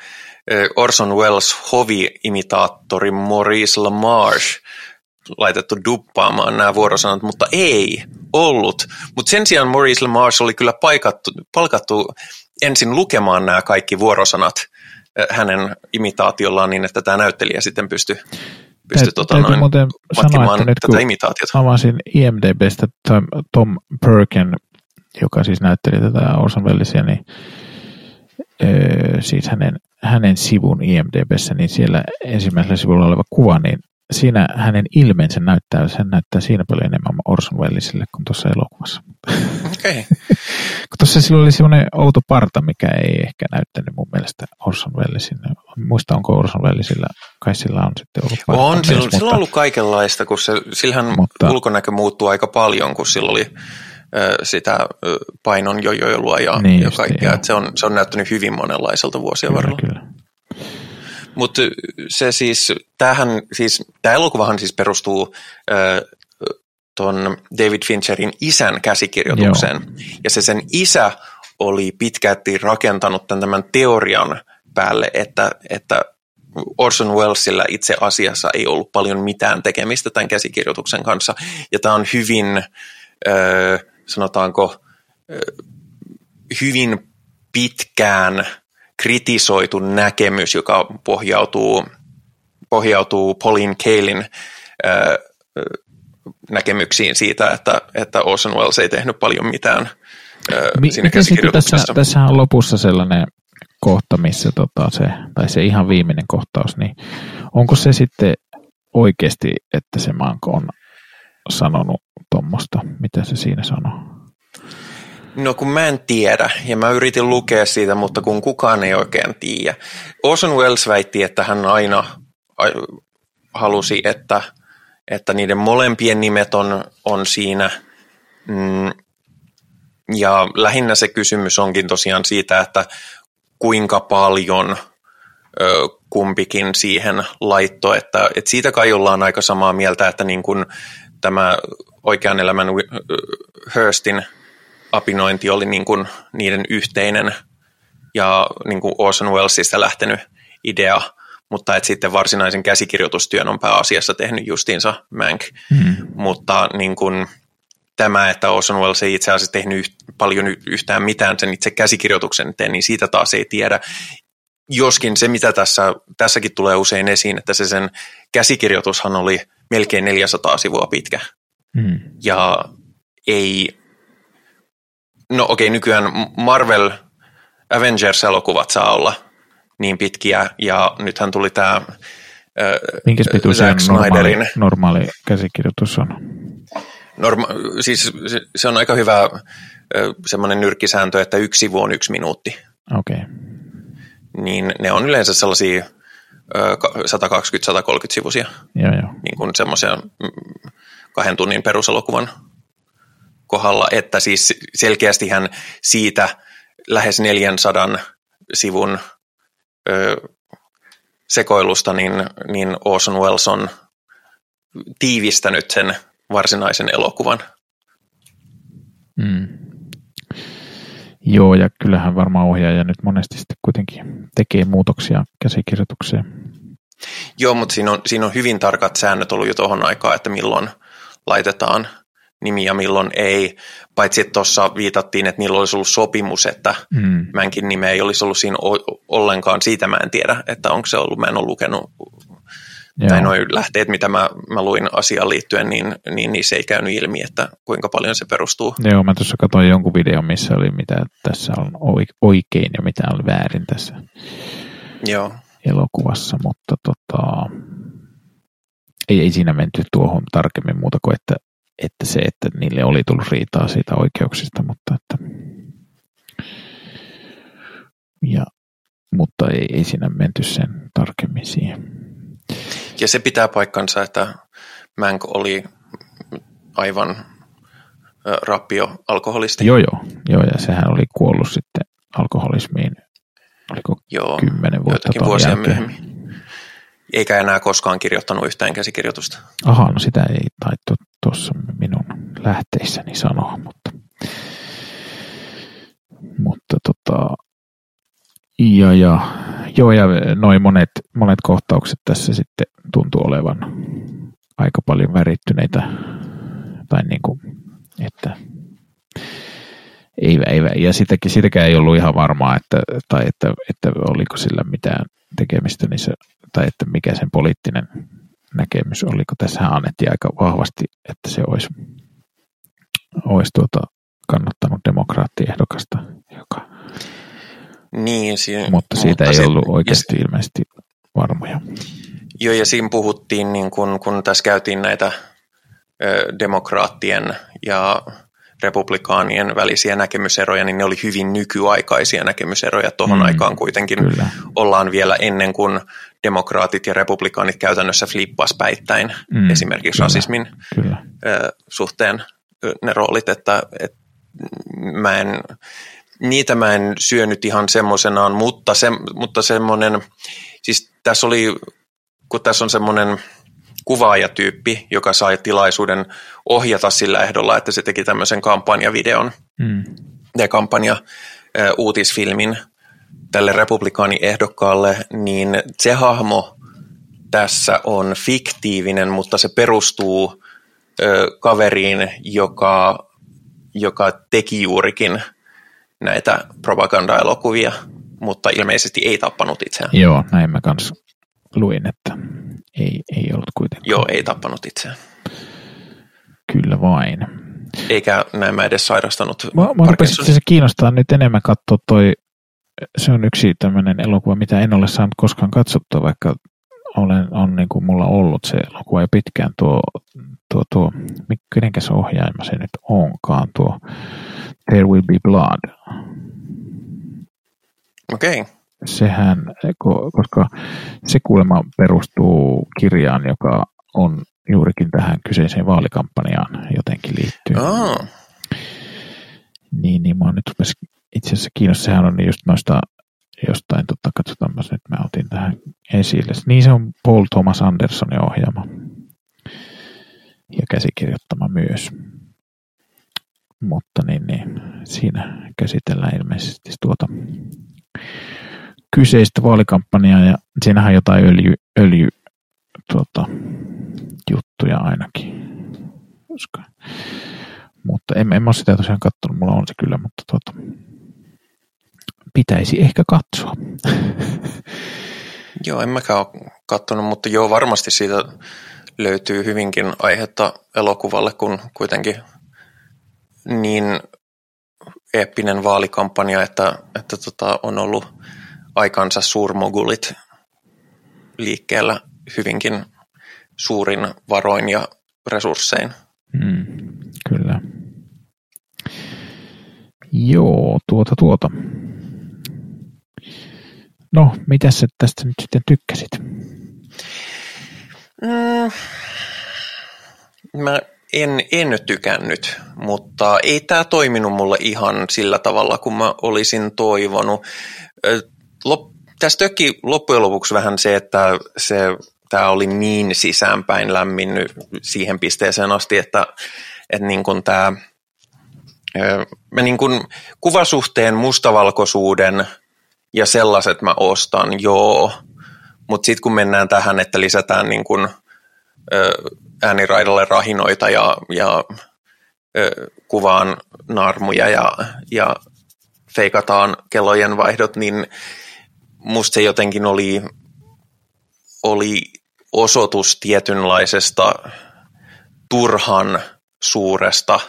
Orson Welles hovi-imitaattori Maurice LaMarche laitettu duppaamaan nämä vuorosanat, mutta ei ollut. Mutta sen sijaan Maurice LaMarche oli kyllä paikattu, palkattu ensin lukemaan nämä kaikki vuorosanat hänen imitaatiollaan niin, että tämä näyttelijä sitten pystyi pysty, tota, täytyy noin, muuten sanoa, että nyt tätä imitaatiota. avasin IMDBstä Tom, Tom Perkin, joka siis näytteli tätä Orson Wellesia, niin öö, siis hänen, hänen sivun IMDBssä, niin siellä ensimmäisellä sivulla oleva kuva, niin siinä hänen ilmeensä näyttää, sen näyttää siinä paljon enemmän Orson Wellesille kuin tuossa elokuvassa. Okei. Kun tuossa sillä oli semmoinen outo parta, mikä ei ehkä näyttänyt mun mielestä Orson Wellesin. Muista onko Orson Wellesillä, kai sillä on sitten ollut parta On, sillä, sillä on mutta- ollut kaikenlaista, kun se, sillähän Mutta- mutta, ulkonäkö muuttuu aika paljon, kun sillä oli ö, sitä painon jojoilua ja, Niin ja justiin, kaikkea. se, on, se on näyttänyt hyvin monenlaiselta vuosien Kyllä, varrella. kyllä. Mutta se siis, tämähän, siis, tämä elokuvahan siis perustuu ö, ton David Fincherin isän käsikirjoitukseen. Joo. Ja se sen isä oli pitkälti rakentanut tämän, tämän teorian päälle, että, että Orson Wellesillä itse asiassa ei ollut paljon mitään tekemistä tämän käsikirjoituksen kanssa. Ja tämä on hyvin, ö, sanotaanko, ö, hyvin pitkään kritisoitu näkemys, joka pohjautuu, pohjautuu Pauline Kaelin ö, näkemyksiin siitä, että, että Orson Welles ei tehnyt paljon mitään ö, Mi- siinä tässä, tässä on lopussa sellainen kohta, missä tota se, tai se ihan viimeinen kohtaus, niin onko se sitten oikeasti, että se Manko on sanonut tuommoista, mitä se siinä sanoo? No kun mä en tiedä, ja mä yritin lukea siitä, mutta kun kukaan ei oikein tiedä. Orson Welles väitti, että hän aina ai- halusi, että, että niiden molempien nimet on, on siinä. Mm, ja lähinnä se kysymys onkin tosiaan siitä, että kuinka paljon kumpikin siihen laitto, että, että siitä kai ollaan aika samaa mieltä, että niin kuin tämä oikean elämän Hurstin apinointi oli niin kuin niiden yhteinen ja niin kuin Orson Wellesista lähtenyt idea, mutta että sitten varsinaisen käsikirjoitustyön on pääasiassa tehnyt justiinsa Mank. Hmm. Mutta niin kuin tämä, että Orson Welles ei itse asiassa tehnyt paljon yhtään mitään sen itse käsikirjoituksen eteen, niin siitä taas ei tiedä. Joskin se, mitä tässä, tässäkin tulee usein esiin, että se sen käsikirjoitushan oli melkein 400 sivua pitkä Hmm. ja ei, no okei, nykyään Marvel Avengers-elokuvat saa olla niin pitkiä, ja nythän tuli tämä Minkä Zack normaali, Snyderin, normaali käsikirjoitus on? norma, siis se, on aika hyvä semmoinen nyrkkisääntö, että yksi sivu on yksi minuutti, Okei. Okay. niin ne on yleensä sellaisia ö, ka- 120-130 sivuisia, Joo, joo. niin kuin semmoisia mm, kahden tunnin peruselokuvan kohdalla, että siis selkeästi hän siitä lähes 400 sivun ö, sekoilusta, niin, niin Orson Welles on tiivistänyt sen varsinaisen elokuvan. Mm. Joo, ja kyllähän varmaan ohjaaja nyt monesti sitten kuitenkin tekee muutoksia käsikirjoitukseen. Joo, mutta siinä on, siinä on hyvin tarkat säännöt ollut jo tuohon aikaan, että milloin laitetaan nimi ja milloin ei. Paitsi että tuossa viitattiin, että niillä olisi ollut sopimus, että mm. Mänkin nimeä ei olisi ollut siinä ollenkaan. Siitä mä en tiedä, että onko se ollut. Mä en ole lukenut Joo. tai noin lähteet, mitä mä, mä luin asiaan liittyen, niin, niin niissä ei käynyt ilmi, että kuinka paljon se perustuu. Joo, mä tuossa katsoin jonkun videon, missä oli mitä tässä on oikein ja mitä on väärin tässä Joo. elokuvassa, mutta tota, ei, ei siinä menty tuohon tarkemmin muuta kuin, että, että se, että niille oli tullut riitaa siitä oikeuksista, mutta että ja, mutta ei, ei siinä menty sen tarkemmin siihen. Ja se pitää paikkansa, että Mank oli aivan rappio alkoholisti. Joo, joo, joo, ja sehän oli kuollut sitten alkoholismiin, oliko joo, kymmenen vuotta vuosia jälkeen. myöhemmin. Eikä enää koskaan kirjoittanut yhtään käsikirjoitusta. Aha, no sitä ei taittu tuossa minun lähteissäni sanoa, mutta, mutta tota, ja, ja, joo, ja noin monet, monet kohtaukset tässä sitten tuntuu olevan aika paljon värittyneitä, tai niin kuin, että ei, ei, ja sitäkin, sitäkään ei ollut ihan varmaa, että, tai että, että oliko sillä mitään tekemistä, niin se, tai että mikä sen poliittinen näkemys, oliko tässä annettiin aika vahvasti, että se olisi, olisi tuota, kannattanut demokraattiehdokasta, joka niin, siinä, mutta siitä mutta ei ollut oikeasti ja, ilmeisesti varmoja. Joo, ja siinä puhuttiin, niin kun, kun tässä käytiin näitä ö, demokraattien ja republikaanien välisiä näkemyseroja, niin ne oli hyvin nykyaikaisia näkemyseroja. Tuohon mm, aikaan kuitenkin kyllä. ollaan vielä ennen kuin demokraatit ja republikaanit käytännössä flippas päittäin mm, esimerkiksi kyllä, rasismin kyllä. Suhteen ne roolit, että, että mä en, niitä mä en syönyt ihan semmoisenaan, mutta, se, mutta semmoinen, siis tässä oli, kun tässä on semmoinen kuvaajatyyppi, joka sai tilaisuuden ohjata sillä ehdolla, että se teki tämmöisen kampanjavideon mm. ja kampanja uutisfilmin tälle republikaaniehdokkaalle, niin se hahmo tässä on fiktiivinen, mutta se perustuu ö, kaveriin, joka, joka teki juurikin – näitä propaganda-elokuvia, mutta ilmeisesti ei tappanut itseään. Joo, näin mä kanssa luin, että ei, ei ollut kuitenkaan. Joo, ei tappanut itseään. Kyllä vain. Eikä näin mä edes sairastanut Mä, mä se kiinnostaa nyt enemmän katsoa toi, se on yksi tämmöinen elokuva, mitä en ole saanut koskaan katsottua, vaikka olen, on niin kuin mulla ollut se elokuva jo pitkään tuo, tuo, tuo kenenkäs ohjaima se nyt onkaan, tuo There Will Be Blood. Okei. Okay. Sehän, koska se kuulemma perustuu kirjaan, joka on juurikin tähän kyseiseen vaalikampanjaan jotenkin liittyy. Oh. Niin, niin mä oon nyt itse asiassa kiinnostunut. Sehän on just noista jostain, totta katsotaan nyt mä otin tähän esille. Niin se on Paul Thomas Andersonin ohjaama ja käsikirjoittama myös. Mutta niin, niin, siinä käsitellään ilmeisesti tuota kyseistä vaalikampanjaa ja siinähän jotain öljy, öljy tuota, juttuja ainakin. Koska, mutta en, en ole sitä tosiaan katsonut, mulla on se kyllä, mutta tuota, pitäisi ehkä katsoa. Joo, en mäkään ole katsonut, mutta joo, varmasti siitä löytyy hyvinkin aihetta elokuvalle, kun kuitenkin niin eeppinen vaalikampanja, että, että tota, on ollut aikansa suurmogulit liikkeellä hyvinkin suurin varoin ja resurssein. Mm, kyllä. Joo, tuota tuota. No, mitä sä tästä nyt sitten tykkäsit? Mm, mä en, en tykännyt, mutta ei tämä toiminut mulle ihan sillä tavalla, kuin mä olisin toivonut. Lop, tässä tökki loppujen lopuksi vähän se, että se, tämä oli niin sisäänpäin lämminnyt siihen pisteeseen asti, että, että niin kuin tämä, mä niin kuin kuvasuhteen mustavalkoisuuden ja sellaiset mä ostan, joo, mutta sitten kun mennään tähän, että lisätään niin kuin, ääniraidalle rahinoita ja, ja kuvaan narmuja ja, ja feikataan kellojen vaihdot, niin musta se jotenkin oli, oli osoitus tietynlaisesta turhan suuresta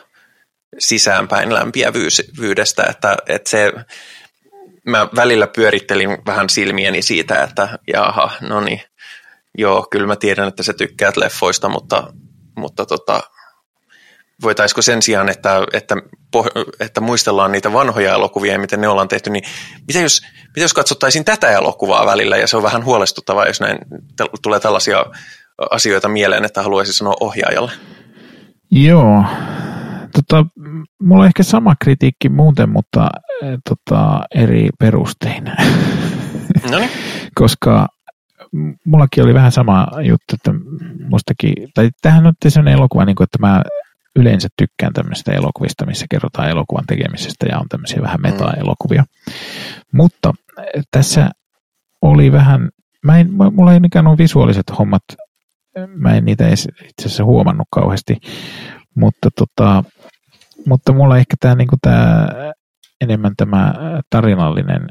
sisäänpäin lämpiävyydestä, että, että se, mä välillä pyörittelin vähän silmieni siitä, että jaha, no niin, joo, kyllä mä tiedän, että sä tykkäät leffoista, mutta, mutta tota, voitaisiko sen sijaan, että, että, että muistellaan niitä vanhoja elokuvia ja miten ne ollaan tehty, niin mitä jos, mitä jos katsottaisiin tätä elokuvaa välillä ja se on vähän huolestuttavaa, jos näin tulee tällaisia asioita mieleen, että haluaisi sanoa ohjaajalle. Joo, tota, mulla on ehkä sama kritiikki muuten, mutta tota, eri perustein. No niin. Koska mullakin oli vähän sama juttu, että mustakin, tai tähän on sellainen elokuva, niin kuin, että mä yleensä tykkään tämmöistä elokuvista, missä kerrotaan elokuvan tekemisestä ja on tämmöisiä vähän meta-elokuvia. Mm. Mutta eh, tässä oli vähän, mä en, mulla ei ikään ole visuaaliset hommat, mä en niitä itse asiassa huomannut kauheasti, mutta, tota, mutta mulla ehkä tämä niinku tää, enemmän tämä tarinallinen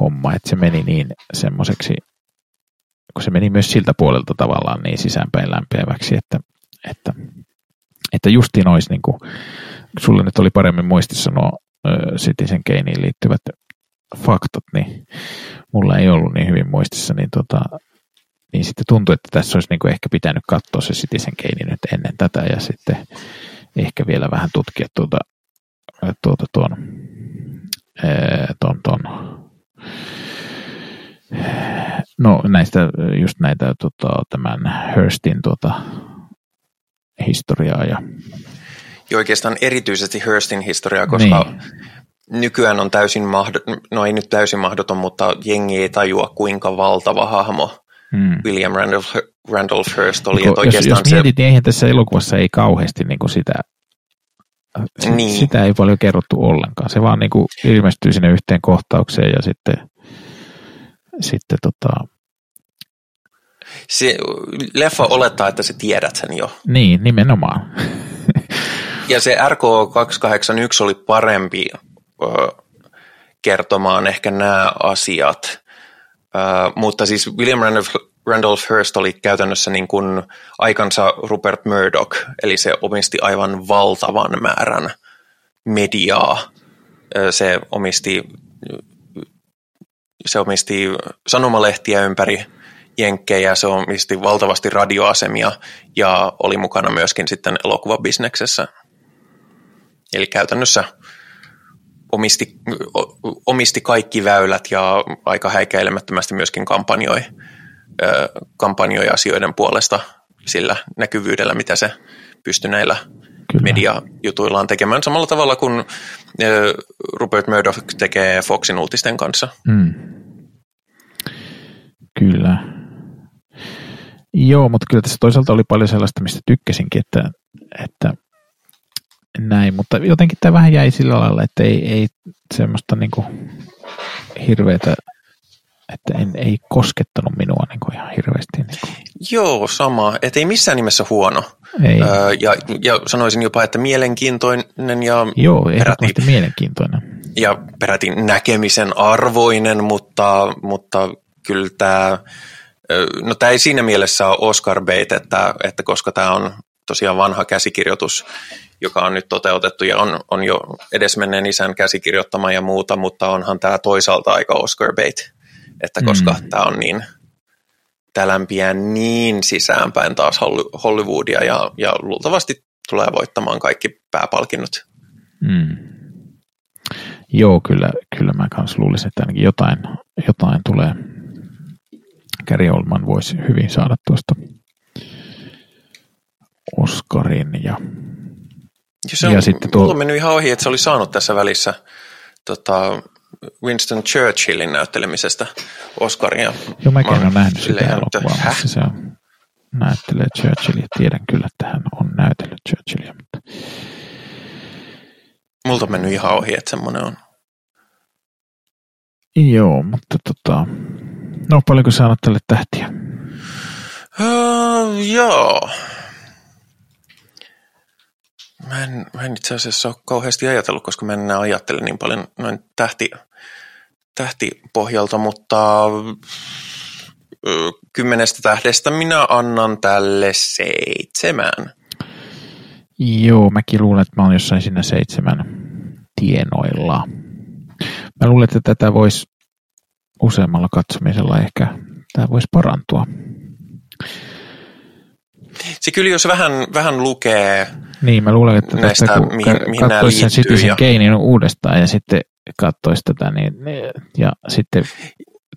homma, että se meni niin semmoiseksi, kun se meni myös siltä puolelta tavallaan niin sisäänpäin lämpiäväksi, että, että että justiin olisi, niin kuin, sulle nyt oli paremmin muistissa nuo Citizen Kaneen liittyvät faktat, niin mulla ei ollut niin hyvin muistissa, niin, tota, niin sitten tuntui, että tässä olisi niin kuin ehkä pitänyt katsoa se Citizen Kane nyt ennen tätä ja sitten ehkä vielä vähän tutkia tuota, tuota tuon, tuon, tuon no näistä, just näitä tota, tämän Hurstin tota, historiaa. Ja... ja oikeastaan erityisesti Hurstin historiaa, koska niin. nykyään on täysin mahdoton, no ei nyt täysin mahdoton, mutta jengi ei tajua kuinka valtava hahmo hmm. William Randolph, Randolph Hearst oli. Niin, jos, jos se... mietit, niin eihän tässä elokuvassa ei kauheasti niin kuin sitä, niin. sitä ei paljon kerrottu ollenkaan. Se vaan niin kuin ilmestyy sinne yhteen kohtaukseen ja sitten, sitten tota, se, leffa olettaa, että sä tiedät sen jo. Niin, nimenomaan. ja se RK281 oli parempi ö, kertomaan ehkä nämä asiat, ö, mutta siis William Randolph, Randolph Hearst oli käytännössä niin kuin aikansa Rupert Murdoch, eli se omisti aivan valtavan määrän mediaa. Se omisti, se omisti sanomalehtiä ympäri jenkkejä, se omisti valtavasti radioasemia ja oli mukana myöskin sitten elokuvabisneksessä. Eli käytännössä omisti, omisti kaikki väylät ja aika häikäilemättömästi myöskin kampanjoi, kampanjoi asioiden puolesta sillä näkyvyydellä, mitä se pystyi näillä Kyllä. mediajutuillaan tekemään samalla tavalla kuin Rupert Murdoch tekee Foxin uutisten kanssa. Mm. Kyllä. Joo, mutta kyllä tässä toisaalta oli paljon sellaista, mistä tykkäsinkin, että, että näin, mutta jotenkin tämä vähän jäi sillä lailla, että ei, ei semmoista niin kuin hirveätä, että en, ei koskettanut minua niin kuin ihan hirveästi. Niin kuin. Joo, sama. Että ei missään nimessä huono. Ei. Öö, ja, ja sanoisin jopa, että mielenkiintoinen ja Joo, peräti, mielenkiintoinen. Ja peräti näkemisen arvoinen, mutta, mutta kyllä tämä No tämä ei siinä mielessä ole Oscar bait, että, että koska tämä on tosiaan vanha käsikirjoitus, joka on nyt toteutettu ja on, on jo edesmenneen isän käsikirjoittama ja muuta, mutta onhan tämä toisaalta aika Oscar bait, että koska mm. tämä on niin, tämä lämpiää niin sisäänpäin taas Hollywoodia ja, ja luultavasti tulee voittamaan kaikki pääpalkinnot. Mm. Joo, kyllä, kyllä mä kanssa luulisin, että ainakin jotain, jotain tulee Gary Oldman voisi hyvin saada tuosta Oscarin. Ja, ja, se on, ja sitten tuo... on mennyt ihan ohi, että se oli saanut tässä välissä tota, Winston Churchillin näyttelemisestä Oscaria. Joo, mäkin olen nähnyt sitä elokuvaa, missä se on näyttelee Churchillia. Tiedän kyllä, että hän on näytellyt Churchillia, mutta... Multa on mennyt ihan ohi, että semmoinen on. Joo, mutta tota... No, paljonko sä annat tälle tähtiä? Uh, joo. Mä en, mä en itse asiassa ole kauheasti ajatellut, koska mä en enää ajattele niin paljon noin tähti, tähtipohjalta, mutta kymmenestä tähdestä minä annan tälle seitsemän. Joo, mäkin luulen, että mä oon jossain siinä seitsemän tienoilla. Mä luulen, että tätä voisi useammalla katsomisella ehkä tämä voisi parantua. Se kyllä, jos vähän, vähän lukee Niin, mä luulen, että näistä, tästä, kun mihin, mihin katsoisi sen Citizen ja... Kanein uudestaan ja sitten katsoisi tätä, niin, ja sitten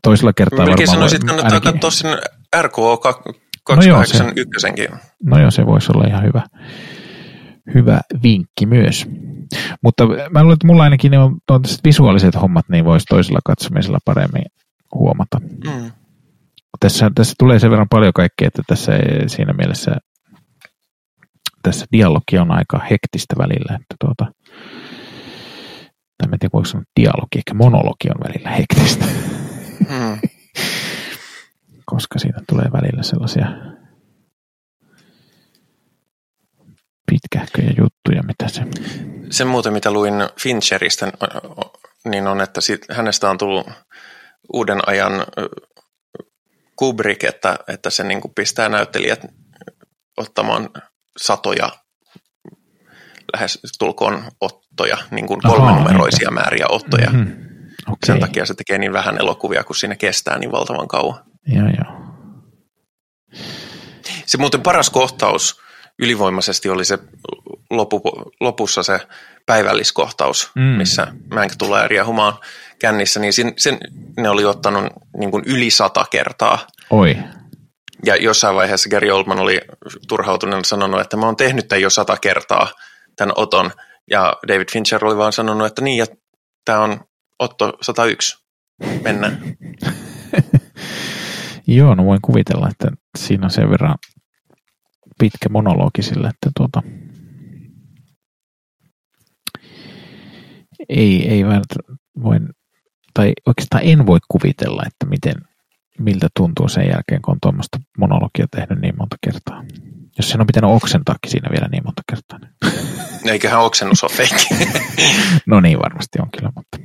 toisella kertaa Melkein varmaan... sanoisin, että kannattaa katsoa sen RKO 281. No, no joo, se voisi olla ihan hyvä, hyvä vinkki myös. Mutta mä luulen, että mulla ainakin ne on, on visuaaliset hommat, niin voisi toisella katsomisella paremmin huomata. Mm. Tässä, tässä tulee sen verran paljon kaikkea, että tässä ei, siinä mielessä tässä dialogi on aika hektistä välillä, että tuota, tai en tiedä voiko sanoa dialogi, ehkä monologi on välillä hektistä. Mm. Koska siitä tulee välillä sellaisia pitkähköjä juttuja, mitä se... Se muuten, mitä luin Fincheristä, niin on, että sit, hänestä on tullut uuden ajan Kubrick, että, että se niin pistää näyttelijät ottamaan satoja lähes tulkoon ottoja, niin kuin kolmenumeroisia määriä ottoja. Mm-hmm. Okay. Sen takia se tekee niin vähän elokuvia, kun siinä kestää niin valtavan kauan. Joo, joo. Se muuten paras kohtaus ylivoimaisesti oli se lopu, lopussa se päivälliskohtaus, mm. missä Mänk tulee riehumaan kännissä, niin sen, sen ne oli ottanut niin kuin yli sata kertaa. Oi. Ja jossain vaiheessa Gary Oldman oli turhautuneen sanonut, että mä oon tehnyt tämän jo sata kertaa, tämän oton. Ja David Fincher oli vaan sanonut, että niin, ja tämä on Otto 101. Mennään. Joo, no voin kuvitella, että siinä on sen verran pitkä monologi sille, että tuota, ei, ei voi, tai oikeastaan en voi kuvitella, että miten, miltä tuntuu sen jälkeen, kun on tuommoista monologia tehnyt niin monta kertaa. Jos sen on pitänyt oksentaakin siinä vielä niin monta kertaa. Niin. Eiköhän oksennus ole feikki. no niin, varmasti on kyllä, mutta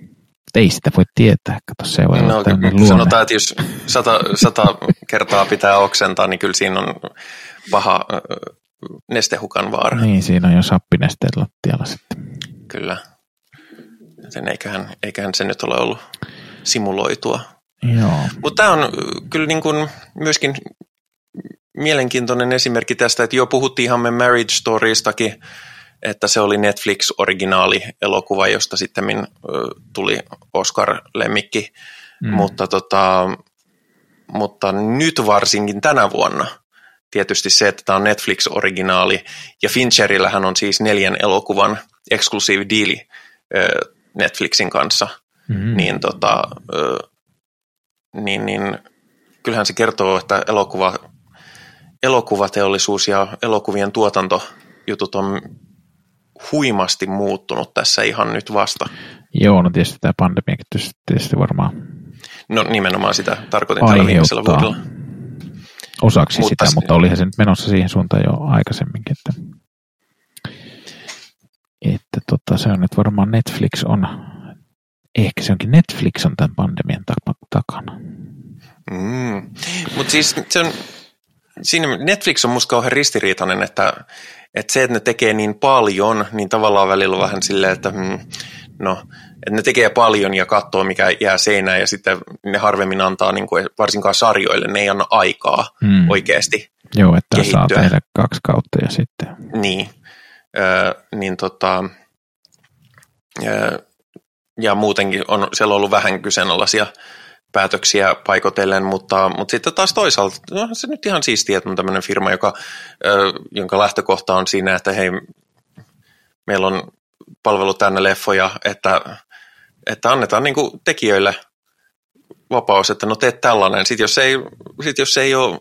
ei sitä voi tietää. Kato, se voi no, olla sanotaan, että jos sata, sata kertaa pitää oksentaa, niin kyllä siinä on paha nestehukan vaara. Niin, siinä on jo sappinesteet lattialla sitten. Kyllä. Sen eiköhän, eiköhän se nyt ole ollut simuloitua. Joo. Mutta tämä on kyllä niin kuin myöskin mielenkiintoinen esimerkki tästä, että jo puhuttiin me Marriage Storiestakin, että se oli Netflix-originaali elokuva, josta sitten tuli Oscar-lemmikki, mm. mutta, tota, mutta nyt varsinkin tänä vuonna tietysti se, että tämä on Netflix-originaali ja Fincherillähän on siis neljän elokuvan exclusive deali Netflixin kanssa, mm. niin, tota, niin, niin kyllähän se kertoo, että elokuva, elokuvateollisuus ja elokuvien tuotantojutut on huimasti muuttunut tässä ihan nyt vasta. Joo, no tietysti tämä pandemia tietysti varmaan No nimenomaan sitä tarkoitin tällä viimeisellä vuodella. Osaksi mutta sitä, mutta olihan se nyt menossa siihen suuntaan jo aikaisemminkin, että, että tota, se on nyt varmaan Netflix on, ehkä se onkin Netflix on tämän pandemian takana. Mm. Mutta siis se on, siinä Netflix on musta kauhean ristiriitainen, että että se, että ne tekee niin paljon, niin tavallaan välillä vähän silleen, että hmm, no, että ne tekee paljon ja katsoo, mikä jää seinään ja sitten ne harvemmin antaa, niin kuin, varsinkaan sarjoille, ne ei anna aikaa hmm. oikeasti Joo, että kehittyä. saa tehdä kaksi kautta ja sitten. Niin, ö, niin tota, ö, ja muutenkin on siellä ollut vähän kyseenalaisia päätöksiä paikotellen, mutta, mutta sitten taas toisaalta no, se nyt ihan siistiä, että on tämmöinen firma, joka, jonka lähtökohta on siinä, että hei, meillä on palvelu tänne leffoja, että että annetaan niin kuin tekijöille vapaus, että no teet tällainen. Sitten jos ei, sit jos ei, ole,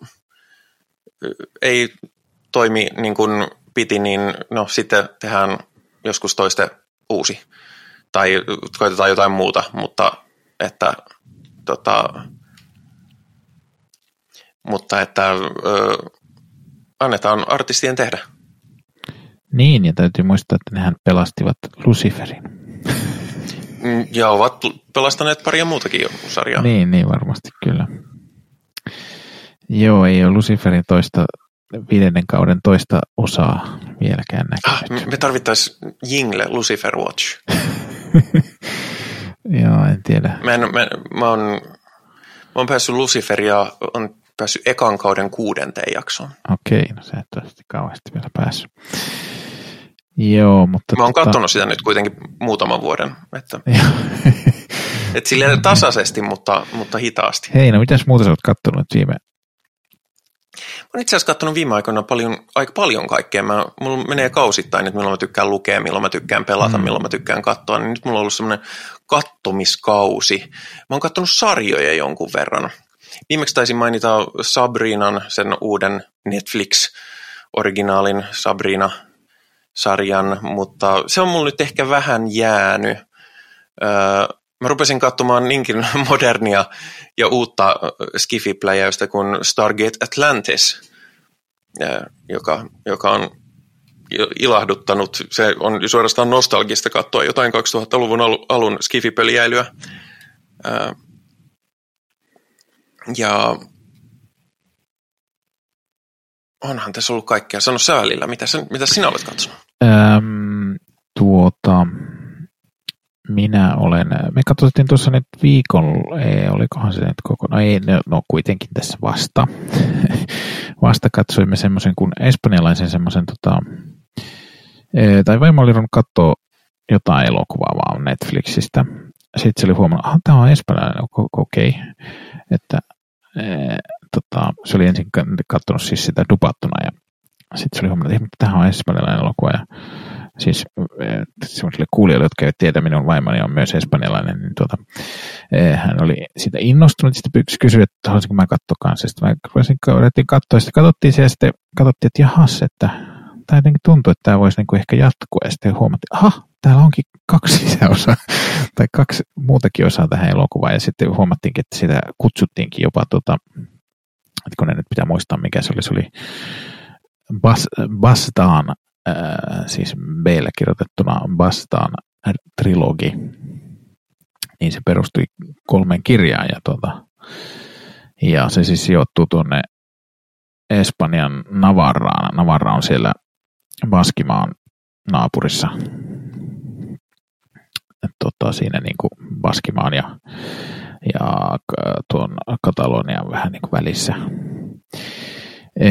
ei toimi niin kuin piti, niin no sitten tehdään joskus toiste uusi. Tai koitetaan jotain muuta, mutta että, tota, mutta että ö, annetaan artistien tehdä. Niin, ja täytyy muistaa, että nehän pelastivat Luciferin. Mm, ja ovat pelastaneet paria muutakin sarjaa. Niin, niin varmasti kyllä. Joo, ei ole Luciferin toista, viidennen kauden toista osaa vieläkään näkynyt. Ah, me tarvittaisiin Jingle Lucifer Watch. Joo, en tiedä. Mä, en, mä, mä, oon, mä oon päässyt Luciferia, on päässyt ekan kauden kuudenteen jaksoon. Okei, no sä et ole kauheasti vielä päässyt. Joo, mutta... Mä oon tota... katsonut sitä nyt kuitenkin muutaman vuoden, että, että silleen tasaisesti, mutta, mutta hitaasti. Hei, no mitäs muuta sä oot kattonut viime? Mä oon itse asiassa katsonut viime aikoina paljon, aika paljon kaikkea. Mä, mulla menee kausittain, että milloin mä tykkään lukea, milloin mä tykkään pelata, mm. milloin mä tykkään katsoa. Niin nyt mulla on ollut semmoinen kattomiskausi. Mä oon katsonut sarjoja jonkun verran. Viimeksi taisin mainita Sabrinan, sen uuden Netflix-originaalin Sabrina – sarjan, mutta se on mulle nyt ehkä vähän jäänyt. mä rupesin katsomaan niinkin modernia ja uutta skifipläjäystä kuin Stargate Atlantis, joka, joka on ilahduttanut. Se on suorastaan nostalgista katsoa jotain 2000-luvun alun skifipeliäilyä. Ja onhan tässä ollut kaikkea. Sano sä välillä, mitä, sä, mitä sinä olet katsonut? Öm, tuota, minä olen, me katsottiin tuossa nyt viikon, ei, olikohan se nyt koko, no ei, no, kuitenkin tässä vasta. vasta katsoimme semmoisen kuin espanjalaisen semmoisen, tota, e, tai vaimo oli katsoa jotain elokuvaa vaan Netflixistä. Sitten se oli huomannut, että tämä on espanjalainen, okei, okay. että e, tota, se oli ensin katsonut siis sitä dupattuna ja sitten se oli huomannut, että tähän on espanjalainen elokuva ja siis eh, semmoisille kuulijoille, jotka eivät tiedä, minun vaimoni on myös espanjalainen, niin tuota, eh, hän oli siitä innostunut, sitten kysyi, että haluaisinko mä katsoa kanssa. Sitten mä rupesin, katsoa, sitten katsottiin se ja sitten katsottiin, että jahas, että tämä jotenkin tuntuu, että tämä voisi niin kuin ehkä jatkua. Ja sitten huomattiin, aha, täällä onkin kaksi lisäosaa, tai kaksi muutakin osaa tähän elokuvaan. Ja sitten huomattiinkin, että sitä kutsuttiinkin jopa tota, ne nyt pitää muistaa, mikä se oli, se oli Bas, Bastaan, äh, siis b kirjoitettuna Bastaan trilogi, niin se perustui kolmeen kirjaan ja, tota, ja se siis sijoittuu tuonne Espanjan Navarraan. Navarra on siellä Baskimaan naapurissa. Tota, siinä niin kuin Baskimaan ja ja tuon Katalonian vähän niin kuin välissä. E,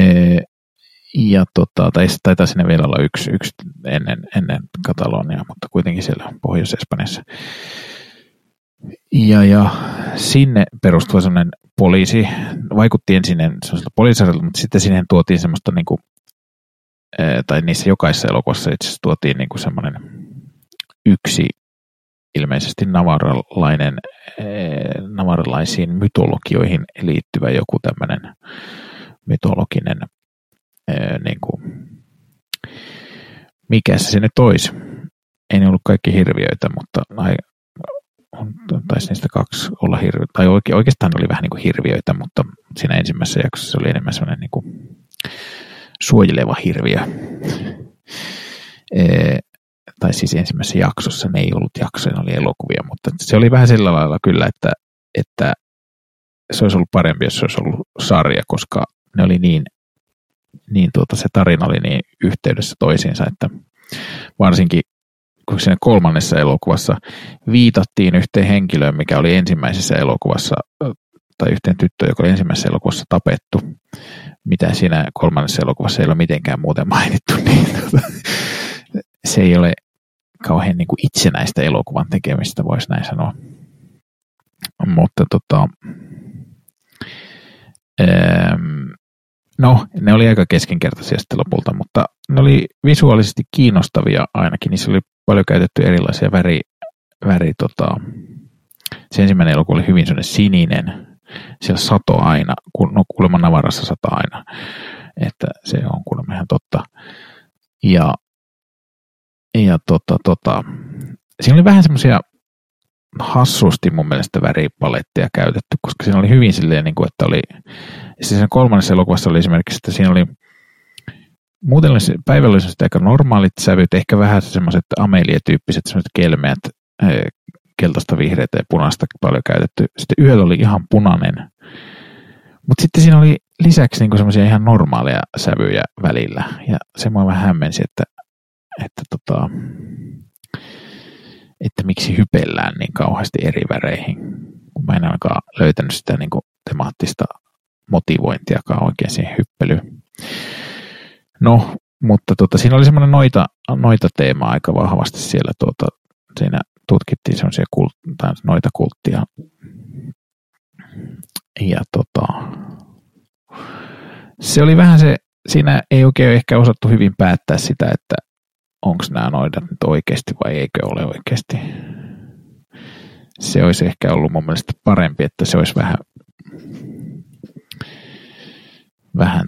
ja tota, tai taitaa sinne vielä olla yksi, yksi ennen, ennen Kataloniaa, mutta kuitenkin siellä Pohjois-Espanjassa. Ja, ja sinne perustuva sellainen poliisi, vaikutti ensin sellaiselta poliisarjalta, mutta sitten siihen tuotiin semmoista niin kuin, tai niissä jokaisessa elokuvassa itse asiassa tuotiin niin kuin semmoinen yksi ilmeisesti navaralainen, eh, navaralaisiin mytologioihin liittyvä joku tämmöinen mytologinen, eh, niin kuin, mikä se sinne toisi. Ei ne ollut kaikki hirviöitä, mutta taisi niistä kaksi olla hirviöitä, tai oike, oikeastaan oli vähän niin kuin hirviöitä, mutta siinä ensimmäisessä jaksossa oli enemmän sellainen niin kuin suojeleva hirviö. Eh, tai siis ensimmäisessä jaksossa, ne ei ollut jaksoja, ne oli elokuvia, mutta se oli vähän sillä lailla kyllä, että, että se olisi ollut parempi, jos se olisi ollut sarja, koska ne oli niin, niin tuota, se tarina oli niin yhteydessä toisiinsa, että varsinkin kun siinä kolmannessa elokuvassa viitattiin yhteen henkilöön, mikä oli ensimmäisessä elokuvassa, tai yhteen tyttöön, joka oli ensimmäisessä elokuvassa tapettu, mitä siinä kolmannessa elokuvassa ei ole mitenkään muuten mainittu, niin tuota, se ei ole kauhean niin kuin itsenäistä elokuvan tekemistä, voisi näin sanoa. Mutta tota, ähm, no, ne oli aika keskinkertaisia sitten lopulta, mutta ne oli visuaalisesti kiinnostavia ainakin. Niissä oli paljon käytetty erilaisia väri, väri tota, se ensimmäinen elokuva oli hyvin sellainen sininen. Siellä sato aina, no kuulemma Navarassa sato aina. Että se on kuulemma ihan totta. Ja, ja tota, tota, siinä oli vähän semmoisia hassusti mun mielestä väripaletteja käytetty, koska siinä oli hyvin silleen, niin kuin, että oli, siis siinä kolmannessa elokuvassa oli esimerkiksi, että siinä oli muuten päivällä oli aika normaalit sävyt, ehkä vähän semmoiset Amelia-tyyppiset semmoiset kelmeät, eh, keltaista, vihreitä ja punaista paljon käytetty. Sitten yöllä oli ihan punainen. Mutta sitten siinä oli lisäksi niinku semmoisia ihan normaaleja sävyjä välillä. Ja se mua vähän hämmensi, että, että, tota, että miksi hypellään niin kauheasti eri väreihin. Kun mä en ainakaan löytänyt sitä niinku temaattista motivointiakaan oikein siihen hyppelyyn. No, mutta tota, siinä oli semmoinen noita, noita teema aika vahvasti siellä tuota, siinä tutkittiin semmoisia kult- noita kulttia. Ja tota, se oli vähän se, siinä ei oikein ehkä osattu hyvin päättää sitä, että onko nämä noidat nyt oikeasti vai eikö ole oikeasti. Se olisi ehkä ollut mun mielestä parempi, että se olisi vähän, vähän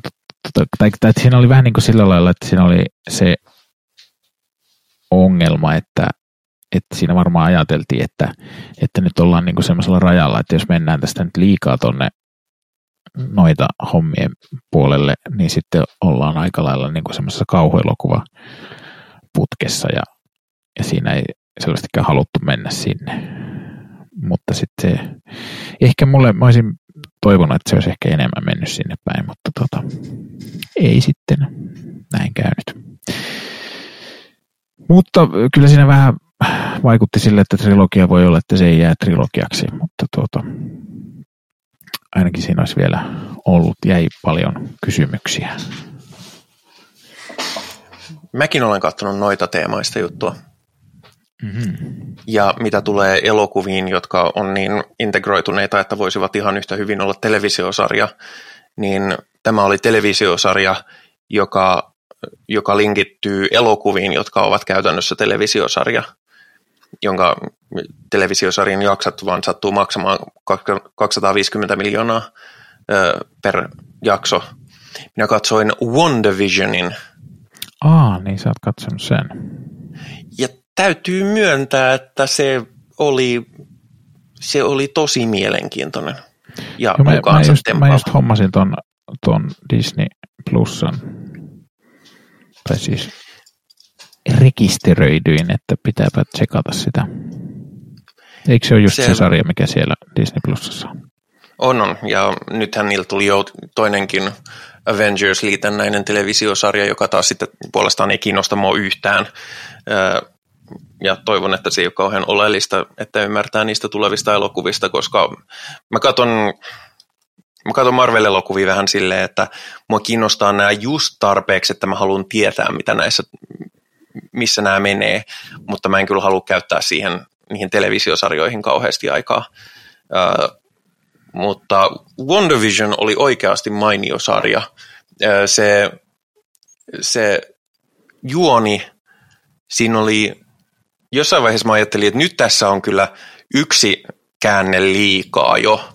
tai, tai, tai siinä oli vähän niin kuin sillä lailla, että siinä oli se ongelma, että että siinä varmaan ajateltiin, että, että nyt ollaan niin semmoisella rajalla, että jos mennään tästä nyt liikaa tonne noita hommien puolelle, niin sitten ollaan aika lailla niin semmoisessa kauhuelokuva putkessa ja, ja siinä ei selvästikään haluttu mennä sinne. Mutta sitten ehkä mulle, mä olisin toivonut, että se olisi ehkä enemmän mennyt sinne päin, mutta tota, ei sitten näin käynyt. Mutta kyllä siinä vähän vaikutti sille, että trilogia voi olla, että se ei jää trilogiaksi, mutta tuota, ainakin siinä olisi vielä ollut, jäi paljon kysymyksiä. Mäkin olen katsonut noita teemaista juttua. Mm-hmm. Ja mitä tulee elokuviin, jotka on niin integroituneita, että voisivat ihan yhtä hyvin olla televisiosarja, niin tämä oli televisiosarja, joka, joka linkittyy elokuviin, jotka ovat käytännössä televisiosarja jonka televisiosarjan jaksat vaan sattuu maksamaan 250 miljoonaa per jakso. Minä katsoin WandaVisionin. Aa, niin sä oot katsonut sen. Ja täytyy myöntää, että se oli, se oli tosi mielenkiintoinen. Ja Joo, mä, mä, just, mä just hommasin ton, ton Disney Plusan, tai siis rekisteröidyin, että pitääpä tsekata sitä. Eikö se ole just se, se sarja, mikä siellä Disney Plusassa on? On, on. Ja nythän niillä tuli jo toinenkin Avengers-liitännäinen televisiosarja, joka taas sitten puolestaan ei kiinnosta mua yhtään. Ja toivon, että se ei ole kauhean oleellista, että ymmärtää niistä tulevista elokuvista, koska mä katson Mä katson Marvel-elokuvia vähän silleen, että mua kiinnostaa nämä just tarpeeksi, että mä haluan tietää, mitä näissä missä nämä menee, mutta mä en kyllä halua käyttää siihen niihin televisiosarjoihin kauheasti aikaa. Mutta WandaVision oli oikeasti mainio sarja. Se, se juoni, siinä oli, jossain vaiheessa mä ajattelin, että nyt tässä on kyllä yksi käänne liikaa jo,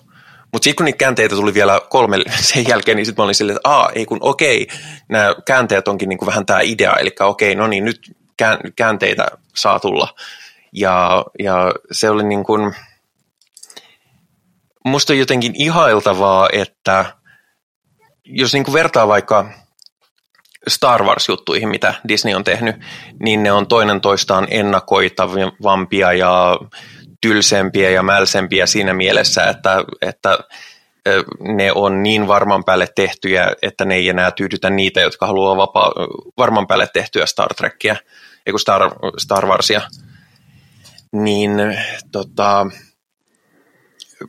mutta sitten kun niitä käänteitä tuli vielä kolme sen jälkeen, niin sitten mä olin silleen, että ei kun okei, nämä käänteet onkin niinku vähän tämä idea, eli okei, no niin, nyt käänteitä saa tulla. Ja, ja se oli niin kuin, musta on jotenkin ihailtavaa, että jos niin kuin vertaa vaikka Star Wars-juttuihin, mitä Disney on tehnyt, niin ne on toinen toistaan ennakoitavampia ja tylsempiä ja mälsempiä siinä mielessä, että, että ne on niin varman päälle tehtyjä, että ne ei enää tyydytä niitä, jotka haluaa vapaa, varman päälle tehtyä Star Trekkiä Star, Star Warsia, niin tota,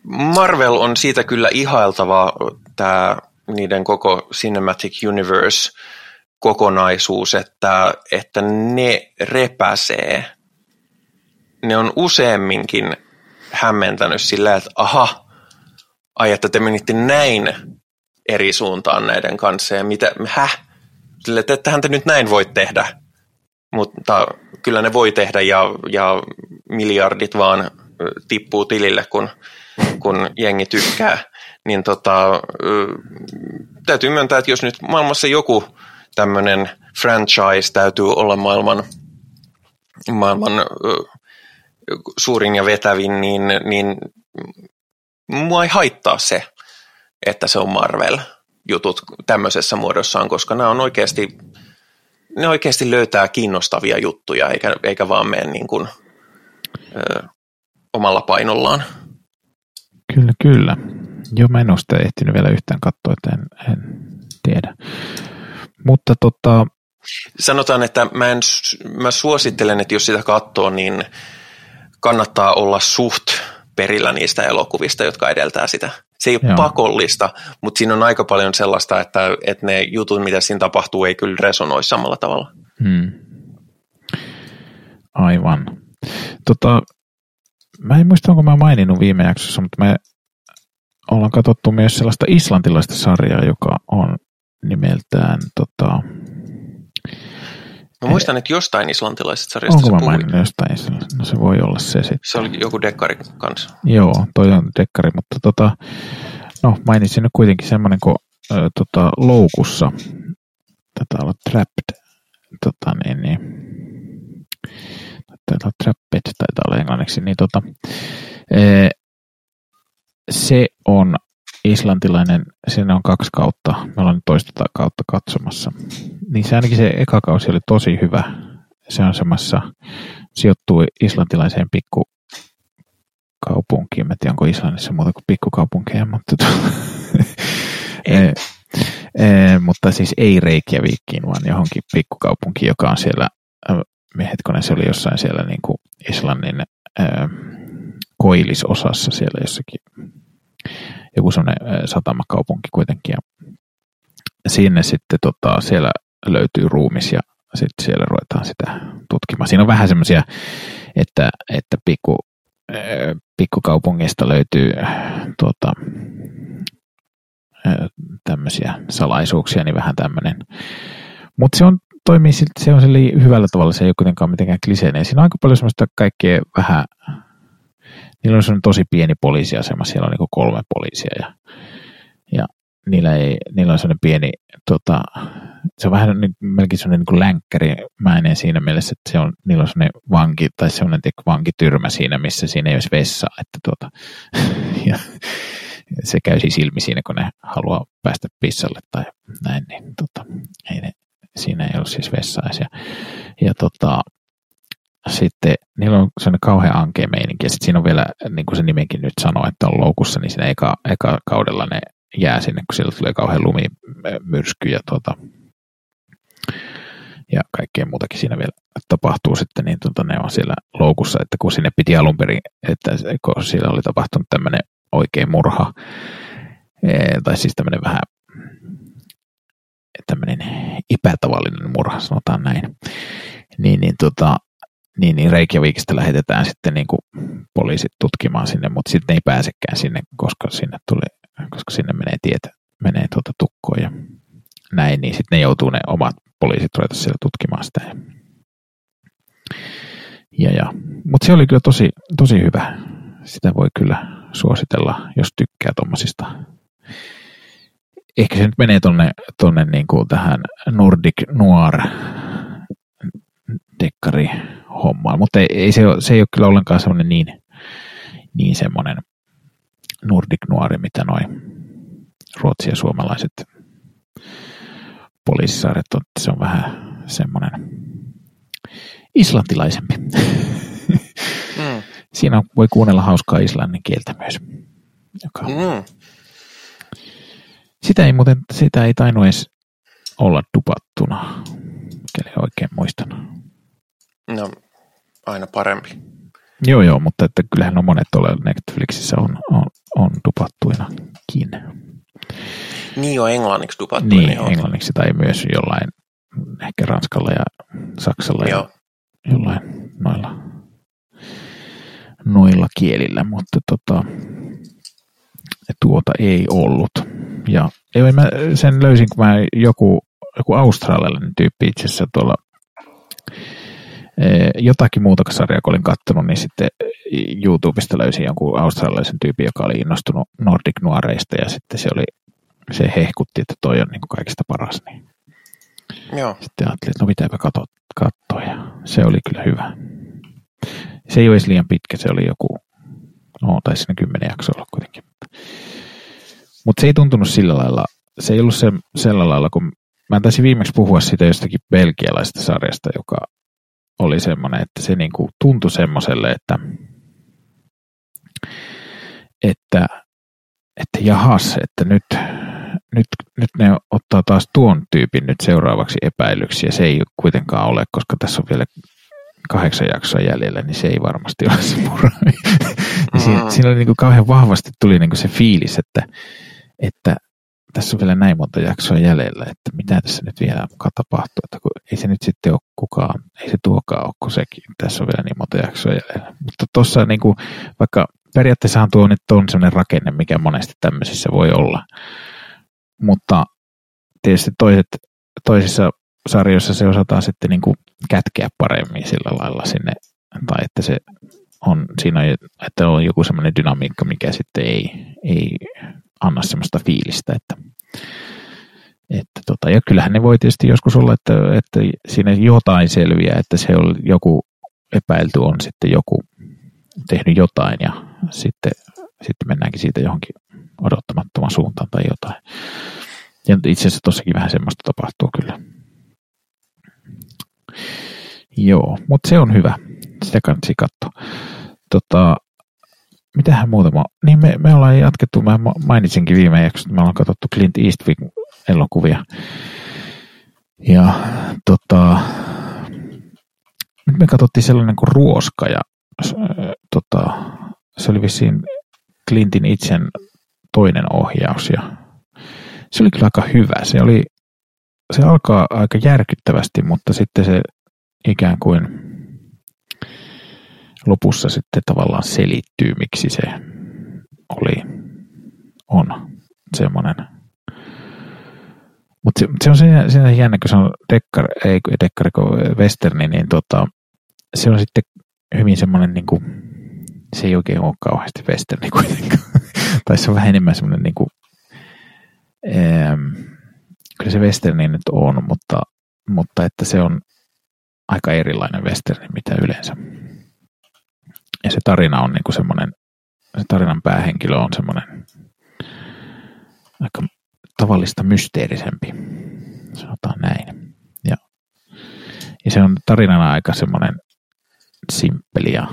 Marvel on siitä kyllä ihailtava tämä niiden koko Cinematic Universe kokonaisuus, että, että ne repäsee. Ne on useamminkin hämmentänyt sillä, että aha, ai että te menitte näin eri suuntaan näiden kanssa ja mitä, häh? Sille, että ettehän te nyt näin voi tehdä mutta kyllä ne voi tehdä ja, ja miljardit vaan tippuu tilille, kun, kun jengi tykkää, niin tota, täytyy myöntää, että jos nyt maailmassa joku tämmöinen franchise täytyy olla maailman, maailman suurin ja vetävin, niin, niin mua ei haittaa se, että se on Marvel-jutut tämmöisessä muodossaan, koska nämä on oikeasti, ne oikeasti löytää kiinnostavia juttuja, eikä, eikä vaan mene niin kuin, ö, omalla painollaan. Kyllä, kyllä. En ole sitä ehtinyt vielä yhtään katsoa, että en, en tiedä. Mutta tota... Sanotaan, että mä, en, mä suosittelen, että jos sitä katsoo, niin kannattaa olla suht perillä niistä elokuvista, jotka edeltää sitä. Se ei ole Joo. pakollista, mutta siinä on aika paljon sellaista, että, että ne jutut, mitä siinä tapahtuu, ei kyllä resonoi samalla tavalla. Hmm. Aivan. Tota, mä en muista, onko mä maininnut viime jaksossa, mutta me ollaan katsottu myös sellaista islantilaista sarjaa, joka on nimeltään tota, Mä muistan, että jostain islantilaisesta sarjasta Onko mä maininnut jostain? No se voi olla se sitten. Se oli joku dekkari kanssa. Joo, toi on dekkari, mutta tota, no mainitsin nyt kuitenkin semmoinen kuin äh, tota, Loukussa. Tätä olla Trapped. Tota, niin, niin. Taitaa olla Trapped, taitaa olla englanniksi. Niin, tota, ee, se on islantilainen, siinä on kaksi kautta, me ollaan nyt toista kautta katsomassa. Niin se ainakin se eka kausi oli tosi hyvä. Se on semmoissa, sijoittuu islantilaiseen pikku kaupunkiin. Mä tiedän, onko Islannissa muuta kuin pikkukaupunkeja, mutta, e, e, mutta siis ei Reykjavikiin, vaan johonkin pikkukaupunkiin, joka on siellä, hetkonen se oli jossain siellä niin kuin Islannin e, koillisosassa siellä jossakin joku semmoinen satamakaupunki kuitenkin. Ja sinne sitten tota, siellä löytyy ruumis ja sitten siellä ruvetaan sitä tutkimaan. Siinä on vähän semmoisia, että, että pikku, pikkukaupungista löytyy tuota, tämmöisiä salaisuuksia, niin vähän tämmöinen. Mutta se on, toimii silti, se on hyvällä tavalla, se ei ole kuitenkaan mitenkään kliseinen. Siinä on aika paljon semmoista kaikkea vähän niillä on sellainen tosi pieni poliisiasema, siellä on niin kolme poliisia ja, ja niillä, ei, niillä on sellainen pieni, tota, se on vähän niin, melkein sellainen niin länkkärimäinen siinä mielessä, että se on, niillä on sellainen vanki, tai sellainen vankityrmä siinä, missä siinä ei olisi vessa, että tuota, ja se käy siis ilmi siinä, kun ne haluaa päästä pissalle tai näin, niin tota, ei ne, siinä ei ole siis vessaa. Ja, tota, sitten niillä on sellainen kauhean ankea meininki, ja sitten siinä on vielä, niin kuin se nimenkin nyt sanoo, että on loukussa, niin siinä eka, eka kaudella ne jää sinne, kun siellä tulee kauhean lumimyrsky ja, tuota, ja kaikkea muutakin siinä vielä tapahtuu sitten, niin tuota, ne on siellä loukussa, että kun sinne piti alun perin, että kun siellä oli tapahtunut tämmöinen oikein murha, tai siis tämmöinen vähän tämmöinen epätavallinen murha, sanotaan näin, niin, niin tota, niin, niin Reykjavikista lähetetään sitten niin kuin poliisit tutkimaan sinne, mutta sitten ei pääsekään sinne, koska sinne, tuli, koska sinne menee tietä, menee tuota tukkoon ja näin, niin sitten ne joutuu ne omat poliisit ruveta siellä tutkimaan sitä. Ja, ja. Mutta se oli kyllä tosi, tosi hyvä. Sitä voi kyllä suositella, jos tykkää tuommoisista. Ehkä se nyt menee tonne, tonne niin kuin tähän Nordic Noir dekkari hommaan, mutta ei, ei se, se ei ole kyllä ollenkaan semmoinen niin, niin semmoinen Nordic Noir, mitä noin ruotsi- ja suomalaiset poliisisarjat on, se on vähän semmoinen islantilaisempi. Mm. Siinä voi kuunnella hauskaa islannin kieltä myös. Joka... Mm. Sitä ei muuten, sitä ei tainnut edes olla dupattuna, mikäli oikein muistan. No, aina parempi. Joo, joo, mutta että kyllähän on monet ole Netflixissä on, on, on dupattuinakin. Niin jo englanniksi dupattuina. Niin, on. englanniksi tai myös jollain, ehkä Ranskalla ja Saksalla joo. ja jollain noilla, noilla kielillä, mutta tota, tuota ei ollut. Ja ei, mä sen löysin, kun mä joku, joku australialainen tyyppi itse asiassa tuolla jotakin muuta sarjaa, kun olin katsonut, niin sitten YouTubesta löysin jonkun australialaisen tyypin, joka oli innostunut Nordic Noireista ja sitten se oli, se hehkutti, että toi on niin kuin kaikista paras. Niin Joo. Sitten ajattelin, että no pitääpä katsoa ja se oli kyllä hyvä. Se ei ole edes liian pitkä, se oli joku, no taisi siinä kymmenen jaksoa olla kuitenkin. Mutta se ei tuntunut sillä lailla, se ei ollut se, sillä lailla, kun mä taisin viimeksi puhua siitä jostakin belgialaisesta sarjasta, joka oli semmoinen, että se niinku tuntui semmoiselle, että, että, että jahas, että nyt, nyt, nyt ne ottaa taas tuon tyypin nyt seuraavaksi epäilyksi, ja se ei kuitenkaan ole, koska tässä on vielä kahdeksan jaksoa jäljellä, niin se ei varmasti ole se murha. mm. siinä, siinä oli niin kuin kauhean vahvasti tuli niin kuin se fiilis, että, että tässä on vielä näin monta jaksoa jäljellä, että mitä tässä nyt vielä mukaan tapahtuu, että kun ei se nyt sitten ole kukaan, ei se tuokaan ole kuin sekin, tässä on vielä niin monta jaksoa jäljellä. Mutta tuossa niin kuin, vaikka periaatteessahan tuo nyt on sellainen rakenne, mikä monesti tämmöisissä voi olla, mutta tietysti toiset, toisissa sarjoissa se osataan sitten niin kuin kätkeä paremmin sillä lailla sinne, tai että se on siinä, että on joku semmoinen dynamiikka, mikä sitten ei, ei anna semmoista fiilistä, että, että tota, ja kyllähän ne voi tietysti joskus olla, että, että siinä jotain selviää, että se on joku epäilty on sitten joku tehnyt jotain ja sitten, sitten mennäänkin siitä johonkin odottamattoman suuntaan tai jotain. Ja itse asiassa tossakin vähän semmoista tapahtuu kyllä. Joo, mutta se on hyvä. Sitä kannattaa katsoa. Tota, mitähän muuta mä, niin me, me ollaan jatkettu, mä mainitsinkin viime jaksossa, että me ollaan katsottu Clint Eastwood elokuvia. Ja tota, nyt me katsottiin sellainen kuin Ruoska ja tota, se oli vissiin Clintin itsen toinen ohjaus ja se oli kyllä aika hyvä. Se, oli, se alkaa aika järkyttävästi, mutta sitten se ikään kuin lopussa sitten tavallaan selittyy, miksi se oli, on semmoinen. Mutta se, se, on siinä, siinä jännä, kun se on dekkar, ei dekkari, westerni, niin tota, se on sitten hyvin semmoinen, niin kuin, se ei oikein ole kauheasti westerni kuitenkaan. tai se on vähän enemmän semmoinen, niin kuin, ähm, kyllä se westerni nyt on, mutta, mutta että se on aika erilainen westerni, mitä yleensä. Ja se tarina on niinku semmoinen, se tarinan päähenkilö on semmoinen aika tavallista mysteerisempi, sanotaan näin. Ja, ja se on tarinana aika semmoinen simppeli, ja,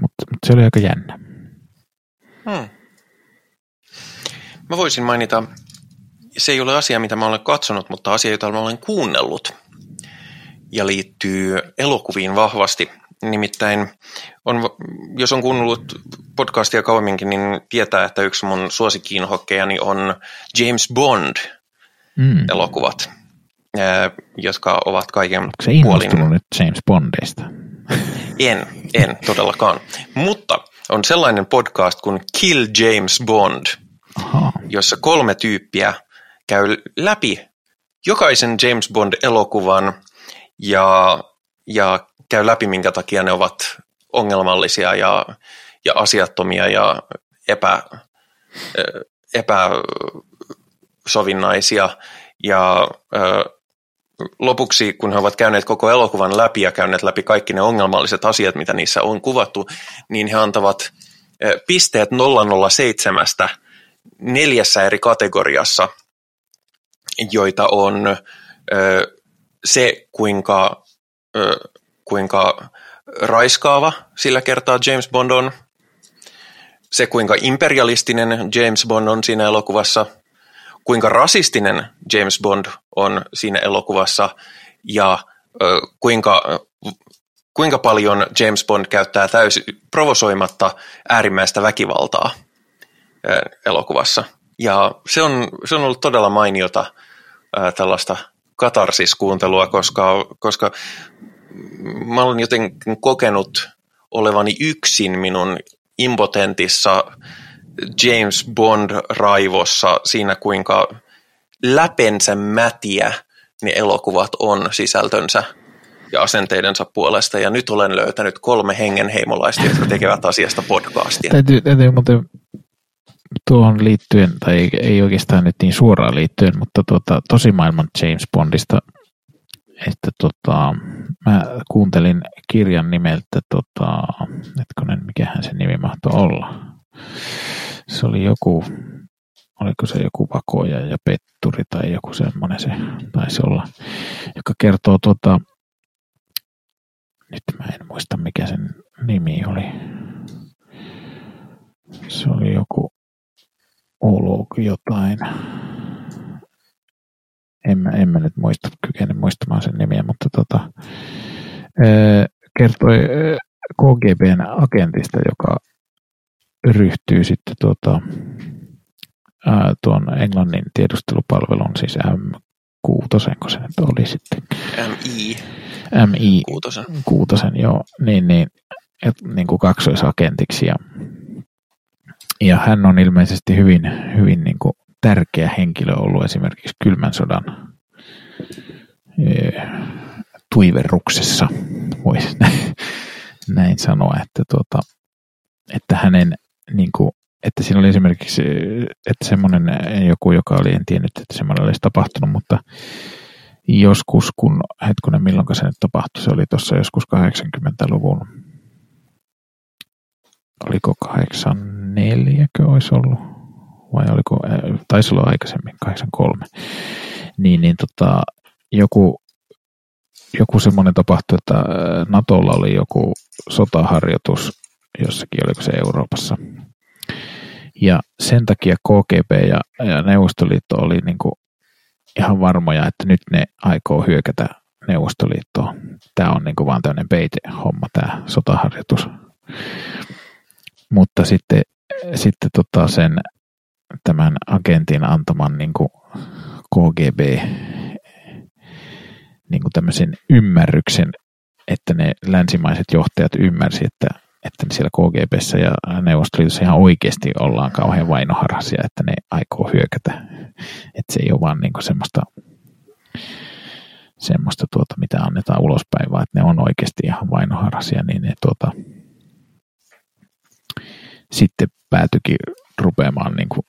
mutta, mutta se oli aika jännä. Hmm. Mä voisin mainita, se ei ole asia, mitä mä olen katsonut, mutta asia, jota mä olen kuunnellut ja liittyy elokuviin vahvasti. Nimittäin, on, jos on kuunnellut podcastia kauemminkin, niin tietää, että yksi mun suosikiinhokkejani on James Bond-elokuvat, mm. jotka ovat kaiken se puolin... nyt James Bondista? En, en todellakaan. Mutta on sellainen podcast kuin Kill James Bond, Aha. jossa kolme tyyppiä käy läpi jokaisen James Bond-elokuvan ja, ja käy läpi, minkä takia ne ovat ongelmallisia ja, ja asiattomia ja epä, epäsovinnaisia. Ja lopuksi, kun he ovat käyneet koko elokuvan läpi ja käyneet läpi kaikki ne ongelmalliset asiat, mitä niissä on kuvattu, niin he antavat pisteet 007 neljässä eri kategoriassa, joita on se, kuinka, kuinka raiskaava sillä kertaa James Bond on, se kuinka imperialistinen James Bond on siinä elokuvassa, kuinka rasistinen James Bond on siinä elokuvassa ja kuinka, kuinka paljon James Bond käyttää täysin provosoimatta äärimmäistä väkivaltaa elokuvassa. Ja se on, se on ollut todella mainiota tällaista katarsiskuuntelua, koska, koska mä olen jotenkin kokenut olevani yksin minun impotentissa James Bond-raivossa siinä, kuinka läpensä mätiä ne elokuvat on sisältönsä ja asenteidensa puolesta. Ja nyt olen löytänyt kolme hengenheimolaista, jotka tekevät asiasta podcastia. Täytyy, täytyy muuten tuohon liittyen, tai ei, ei oikeastaan nyt niin suoraan liittyen, mutta tuota, tosi maailman James Bondista, että tota, mä kuuntelin kirjan nimeltä, tota, etkonen, mikähän se nimi mahtoi olla. Se oli joku, oliko se joku vakoja ja petturi tai joku semmoinen se taisi olla, joka kertoo tuota, nyt mä en muista mikä sen nimi oli. Se oli joku Olog jotain. En mä, en mä nyt muista, kykene muistamaan sen nimiä, mutta tota, kertoi KGBn agentista, joka ryhtyy sitten tuota, tuon Englannin tiedustelupalvelun, siis M6, kun se nyt oli sitten. MI. MI. Kuutosen. Kuutosen, joo. Niin, niin, et, niin kuin kaksoisagentiksi. Ja, ja hän on ilmeisesti hyvin, hyvin niin kuin tärkeä henkilö ollut esimerkiksi kylmän sodan e, tuiverruksessa, voisi näin, näin sanoa, että, tuota, että hänen niin kuin, että siinä oli esimerkiksi että semmoinen joku, joka oli, en tiennyt, että semmoinen olisi tapahtunut, mutta joskus, kun, hetkonen, milloin se nyt tapahtui, se oli tuossa joskus 80-luvun, oliko 84 olisi ollut, vai oliko, taisi olla aikaisemmin, 83, niin, niin tota, joku, joku semmoinen tapahtui, että Natolla oli joku sotaharjoitus jossakin, oliko se Euroopassa, ja sen takia KGB ja, ja Neuvostoliitto oli niin kuin ihan varmoja, että nyt ne aikoo hyökätä Neuvostoliittoon. Tämä on niin kuin vaan tämmöinen peite-homma, tämä sotaharjoitus. Mutta sitten, sitten tota sen tämän agentin antaman niin kuin KGB niin kuin tämmöisen ymmärryksen, että ne länsimaiset johtajat ymmärsi, että että siellä KGBssä ja Neuvostoliitossa ihan oikeasti ollaan kauhean vainoharhaisia, että ne aikoo hyökätä. Että se ei ole vaan niinku semmoista, semmoista tuota, mitä annetaan ulospäin, vaan että ne on oikeasti ihan vainoharhaisia, niin ne tuota, sitten päätyikin rupeamaan niin kuin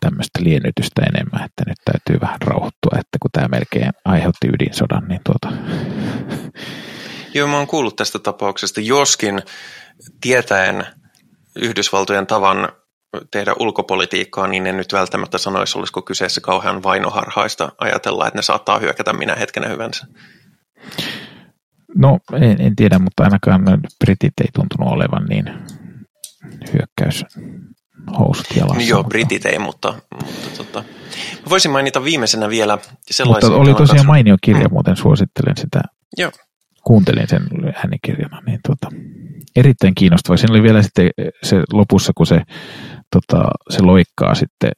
tämmöistä liennytystä enemmän, että nyt täytyy vähän rauhoittua, että kun tämä melkein aiheutti ydinsodan, niin tuota, Joo, mä oon kuullut tästä tapauksesta, joskin tietäen Yhdysvaltojen tavan tehdä ulkopolitiikkaa, niin en nyt välttämättä sanoisi, olisiko kyseessä kauhean vainoharhaista ajatella, että ne saattaa hyökätä minä hetkenä hyvänsä. No, en, en tiedä, mutta ainakaan britit ei tuntunut olevan niin hyökkäys housut jalassa. Joo, mutta... britit ei, mutta, mutta tota, voisin mainita viimeisenä vielä sellaisen... Mutta oli tosiaan mainio kirja, mm. muuten suosittelen sitä. Joo kuuntelin sen äänikirjana, niin tota, erittäin kiinnostava. Siinä oli vielä sitten se lopussa, kun se, tota, se loikkaa sitten,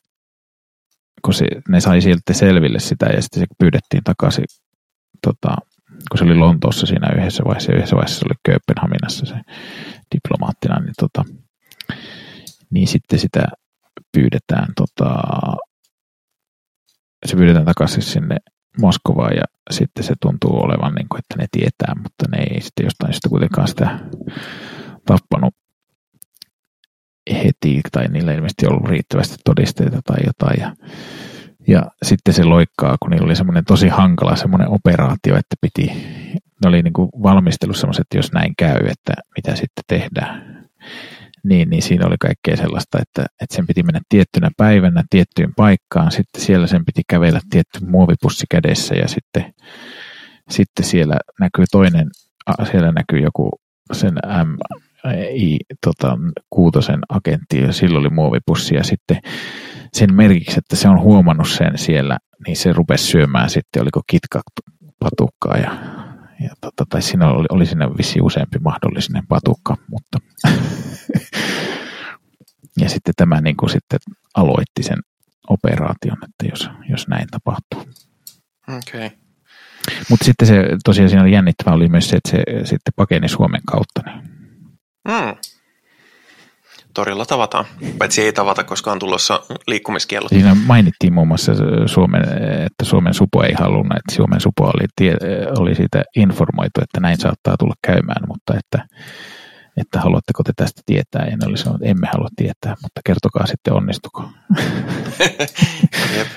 kun se, ne sai sieltä selville sitä ja sitten se pyydettiin takaisin, tota, kun se oli Lontoossa siinä yhdessä vaiheessa, yhdessä vaiheessa se oli Kööpenhaminassa se diplomaattina, niin, tota, niin sitten sitä pyydetään, tota, se pyydetään takaisin sinne Moskovaan ja sitten se tuntuu olevan, niin kuin, että ne tietää, mutta ne ei sitten jostain syystä kuitenkaan sitä tappanut heti, tai niillä ilmeisesti ollut riittävästi todisteita tai jotain. Ja, ja sitten se loikkaa, kun niillä oli semmoinen tosi hankala semmoinen operaatio, että piti, ne oli niin kuin valmistellut semmoiset, että jos näin käy, että mitä sitten tehdään niin, niin siinä oli kaikkea sellaista, että, että sen piti mennä tiettynä päivänä tiettyyn paikkaan, sitten siellä sen piti kävellä tietty muovipussi kädessä ja sitten, sitten siellä näkyy toinen, siellä näkyy joku sen MI tota, kuutosen agentti ja silloin oli muovipussi ja sitten sen merkiksi, että se on huomannut sen siellä, niin se rupesi syömään sitten, oliko kitka patukkaa ja, ja tota, tai siinä oli, oli siinä vissi useampi mahdollinen patukka, mutta ja sitten tämä niin kuin sitten aloitti sen operaation, että jos, jos näin tapahtuu. Okay. Mutta sitten se tosiaan siinä oli jännittävää oli myös se, että se sitten pakeni Suomen kautta. Niin. Mm. Torilla tavataan. Paitsi ei tavata, koska on tulossa liikkumiskiellot. Siinä mainittiin muun muassa Suomen, että Suomen supo ei halunnut, että Suomen supo oli, tie, oli siitä informoitu, että näin saattaa tulla käymään, mutta että, että haluatteko te tästä tietää? En oli sanonut, että emme halua tietää, mutta kertokaa sitten onnistuko. Jep.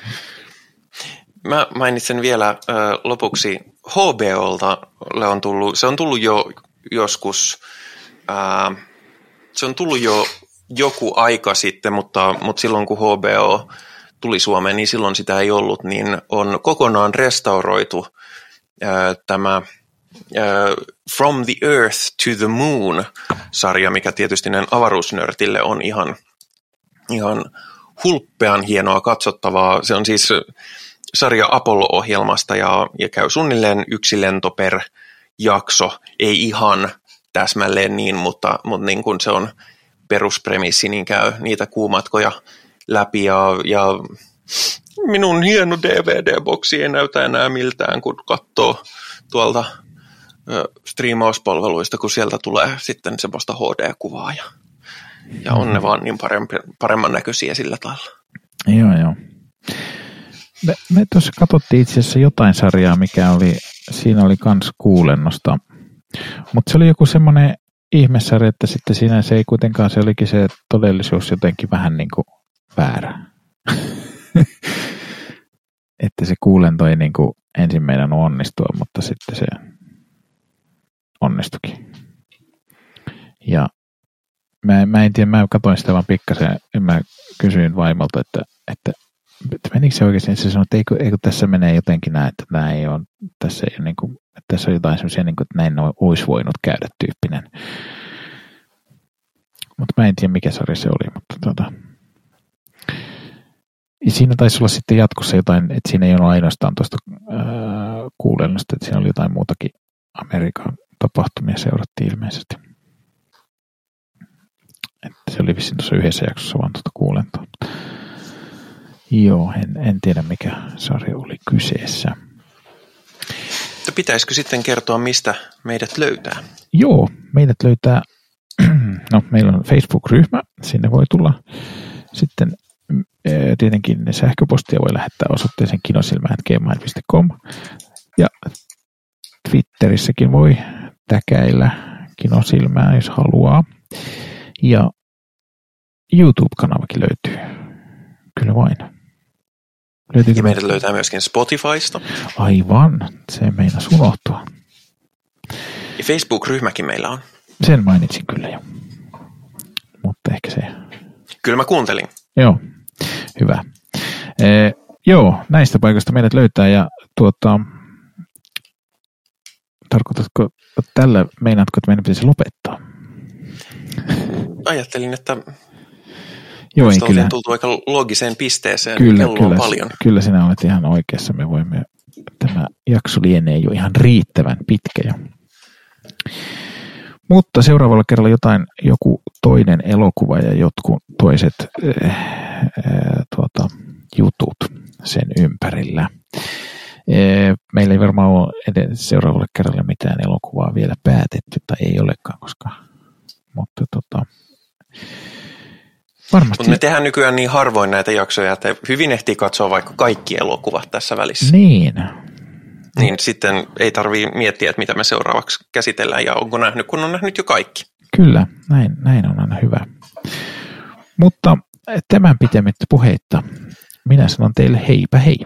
Mä mainitsen vielä äh, lopuksi HBOlta on tullut, se on tullut jo joskus, äh, se on tullut jo joku aika sitten, mutta, mutta silloin kun HBO tuli Suomeen, niin silloin sitä ei ollut, niin on kokonaan restauroitu äh, tämä From the Earth to the Moon-sarja, mikä tietysti näin avaruusnörtille on ihan, ihan hulppean hienoa katsottavaa. Se on siis sarja Apollo-ohjelmasta ja, ja käy suunnilleen yksi lento per jakso. Ei ihan täsmälleen niin, mutta, mutta niin kuin se on peruspremissi, niin käy niitä kuumatkoja läpi ja, ja minun hieno DVD-boksi ei näytä enää miltään, kun katsoo tuolta striimauspalveluista, kun sieltä tulee sitten semmoista HD-kuvaa ja, ja on ne vaan niin parempi, paremman näköisiä sillä tavalla. Joo, joo. Me, me tuossa katsottiin itse asiassa jotain sarjaa, mikä oli, siinä oli kans kuulennosta, mutta se oli joku semmoinen ihmessarja, että sitten siinä se ei kuitenkaan, se olikin se todellisuus jotenkin vähän niin kuin väärä. että se kuulento ei niin kuin ensin meidän onnistua, mutta sitten se onnistukin. Ja mä, mä en tiedä, mä katsoin sitä vaan pikkasen, mä kysyin vaimolta, että, että menikö se oikeasti, se sanoi, että eikö, eikö tässä menee jotenkin näin, että tämä ei ole, tässä, ei ole niin kuin, että tässä on jotain semmoisia, niin kuin, että näin olisi voinut käydä tyyppinen. Mutta mä en tiedä, mikä sarja se oli, mutta tota, siinä taisi olla sitten jatkossa jotain, että siinä ei ole ainoastaan tuosta kuulennosta, että siinä oli jotain muutakin Amerikan tapahtumia seurattiin ilmeisesti. Että se oli vissiin tuossa yhdessä jaksossa vaan tuota kuulentoa. Joo, en, en tiedä mikä sarja oli kyseessä. Mutta pitäisikö sitten kertoa, mistä meidät löytää? Joo, meidät löytää, no meillä on Facebook-ryhmä, sinne voi tulla sitten tietenkin sähköpostia voi lähettää osoitteeseen kinosilmään.gmail.com ja Twitterissäkin voi täkäillä kinosilmää, jos haluaa. Ja YouTube-kanavakin löytyy. Kyllä vain. Löytyykö ja meidät löytää myöskin Spotifysta. Aivan, se meinas unohtua. Ja Facebook-ryhmäkin meillä on. Sen mainitsin kyllä jo. Mutta ehkä se... Kyllä mä kuuntelin. Joo, hyvä. E, joo, näistä paikoista meidät löytää ja tuota, tarkoitatko tällä, meinaatko, että meidän pitäisi lopettaa? Ajattelin, että Joo, ei, kyllä. tultu aika logiseen pisteeseen. Kyllä, Kello kyllä, on paljon. kyllä sinä olet ihan oikeassa. Me voimme, tämä jakso lienee jo ihan riittävän pitkä jo. Mutta seuraavalla kerralla jotain, joku toinen elokuva ja jotkut toiset äh, äh, tuota, jutut sen ympärillä. Äh, meillä ei varmaan ole edes seuraavalle kerralle mitään elokuvaa vielä päätetty, tai ei olekaan, koska, mutta tota, Varmasti. Mutta me tehdään nykyään niin harvoin näitä jaksoja, että hyvin ehtii katsoa vaikka kaikki elokuvat tässä välissä. Niin. Niin sitten ei tarvii miettiä, että mitä me seuraavaksi käsitellään ja onko nähnyt, kun on nähnyt jo kaikki. Kyllä, näin, näin on aina hyvä. Mutta tämän pitemmittä puheitta minä sanon teille heipä hei.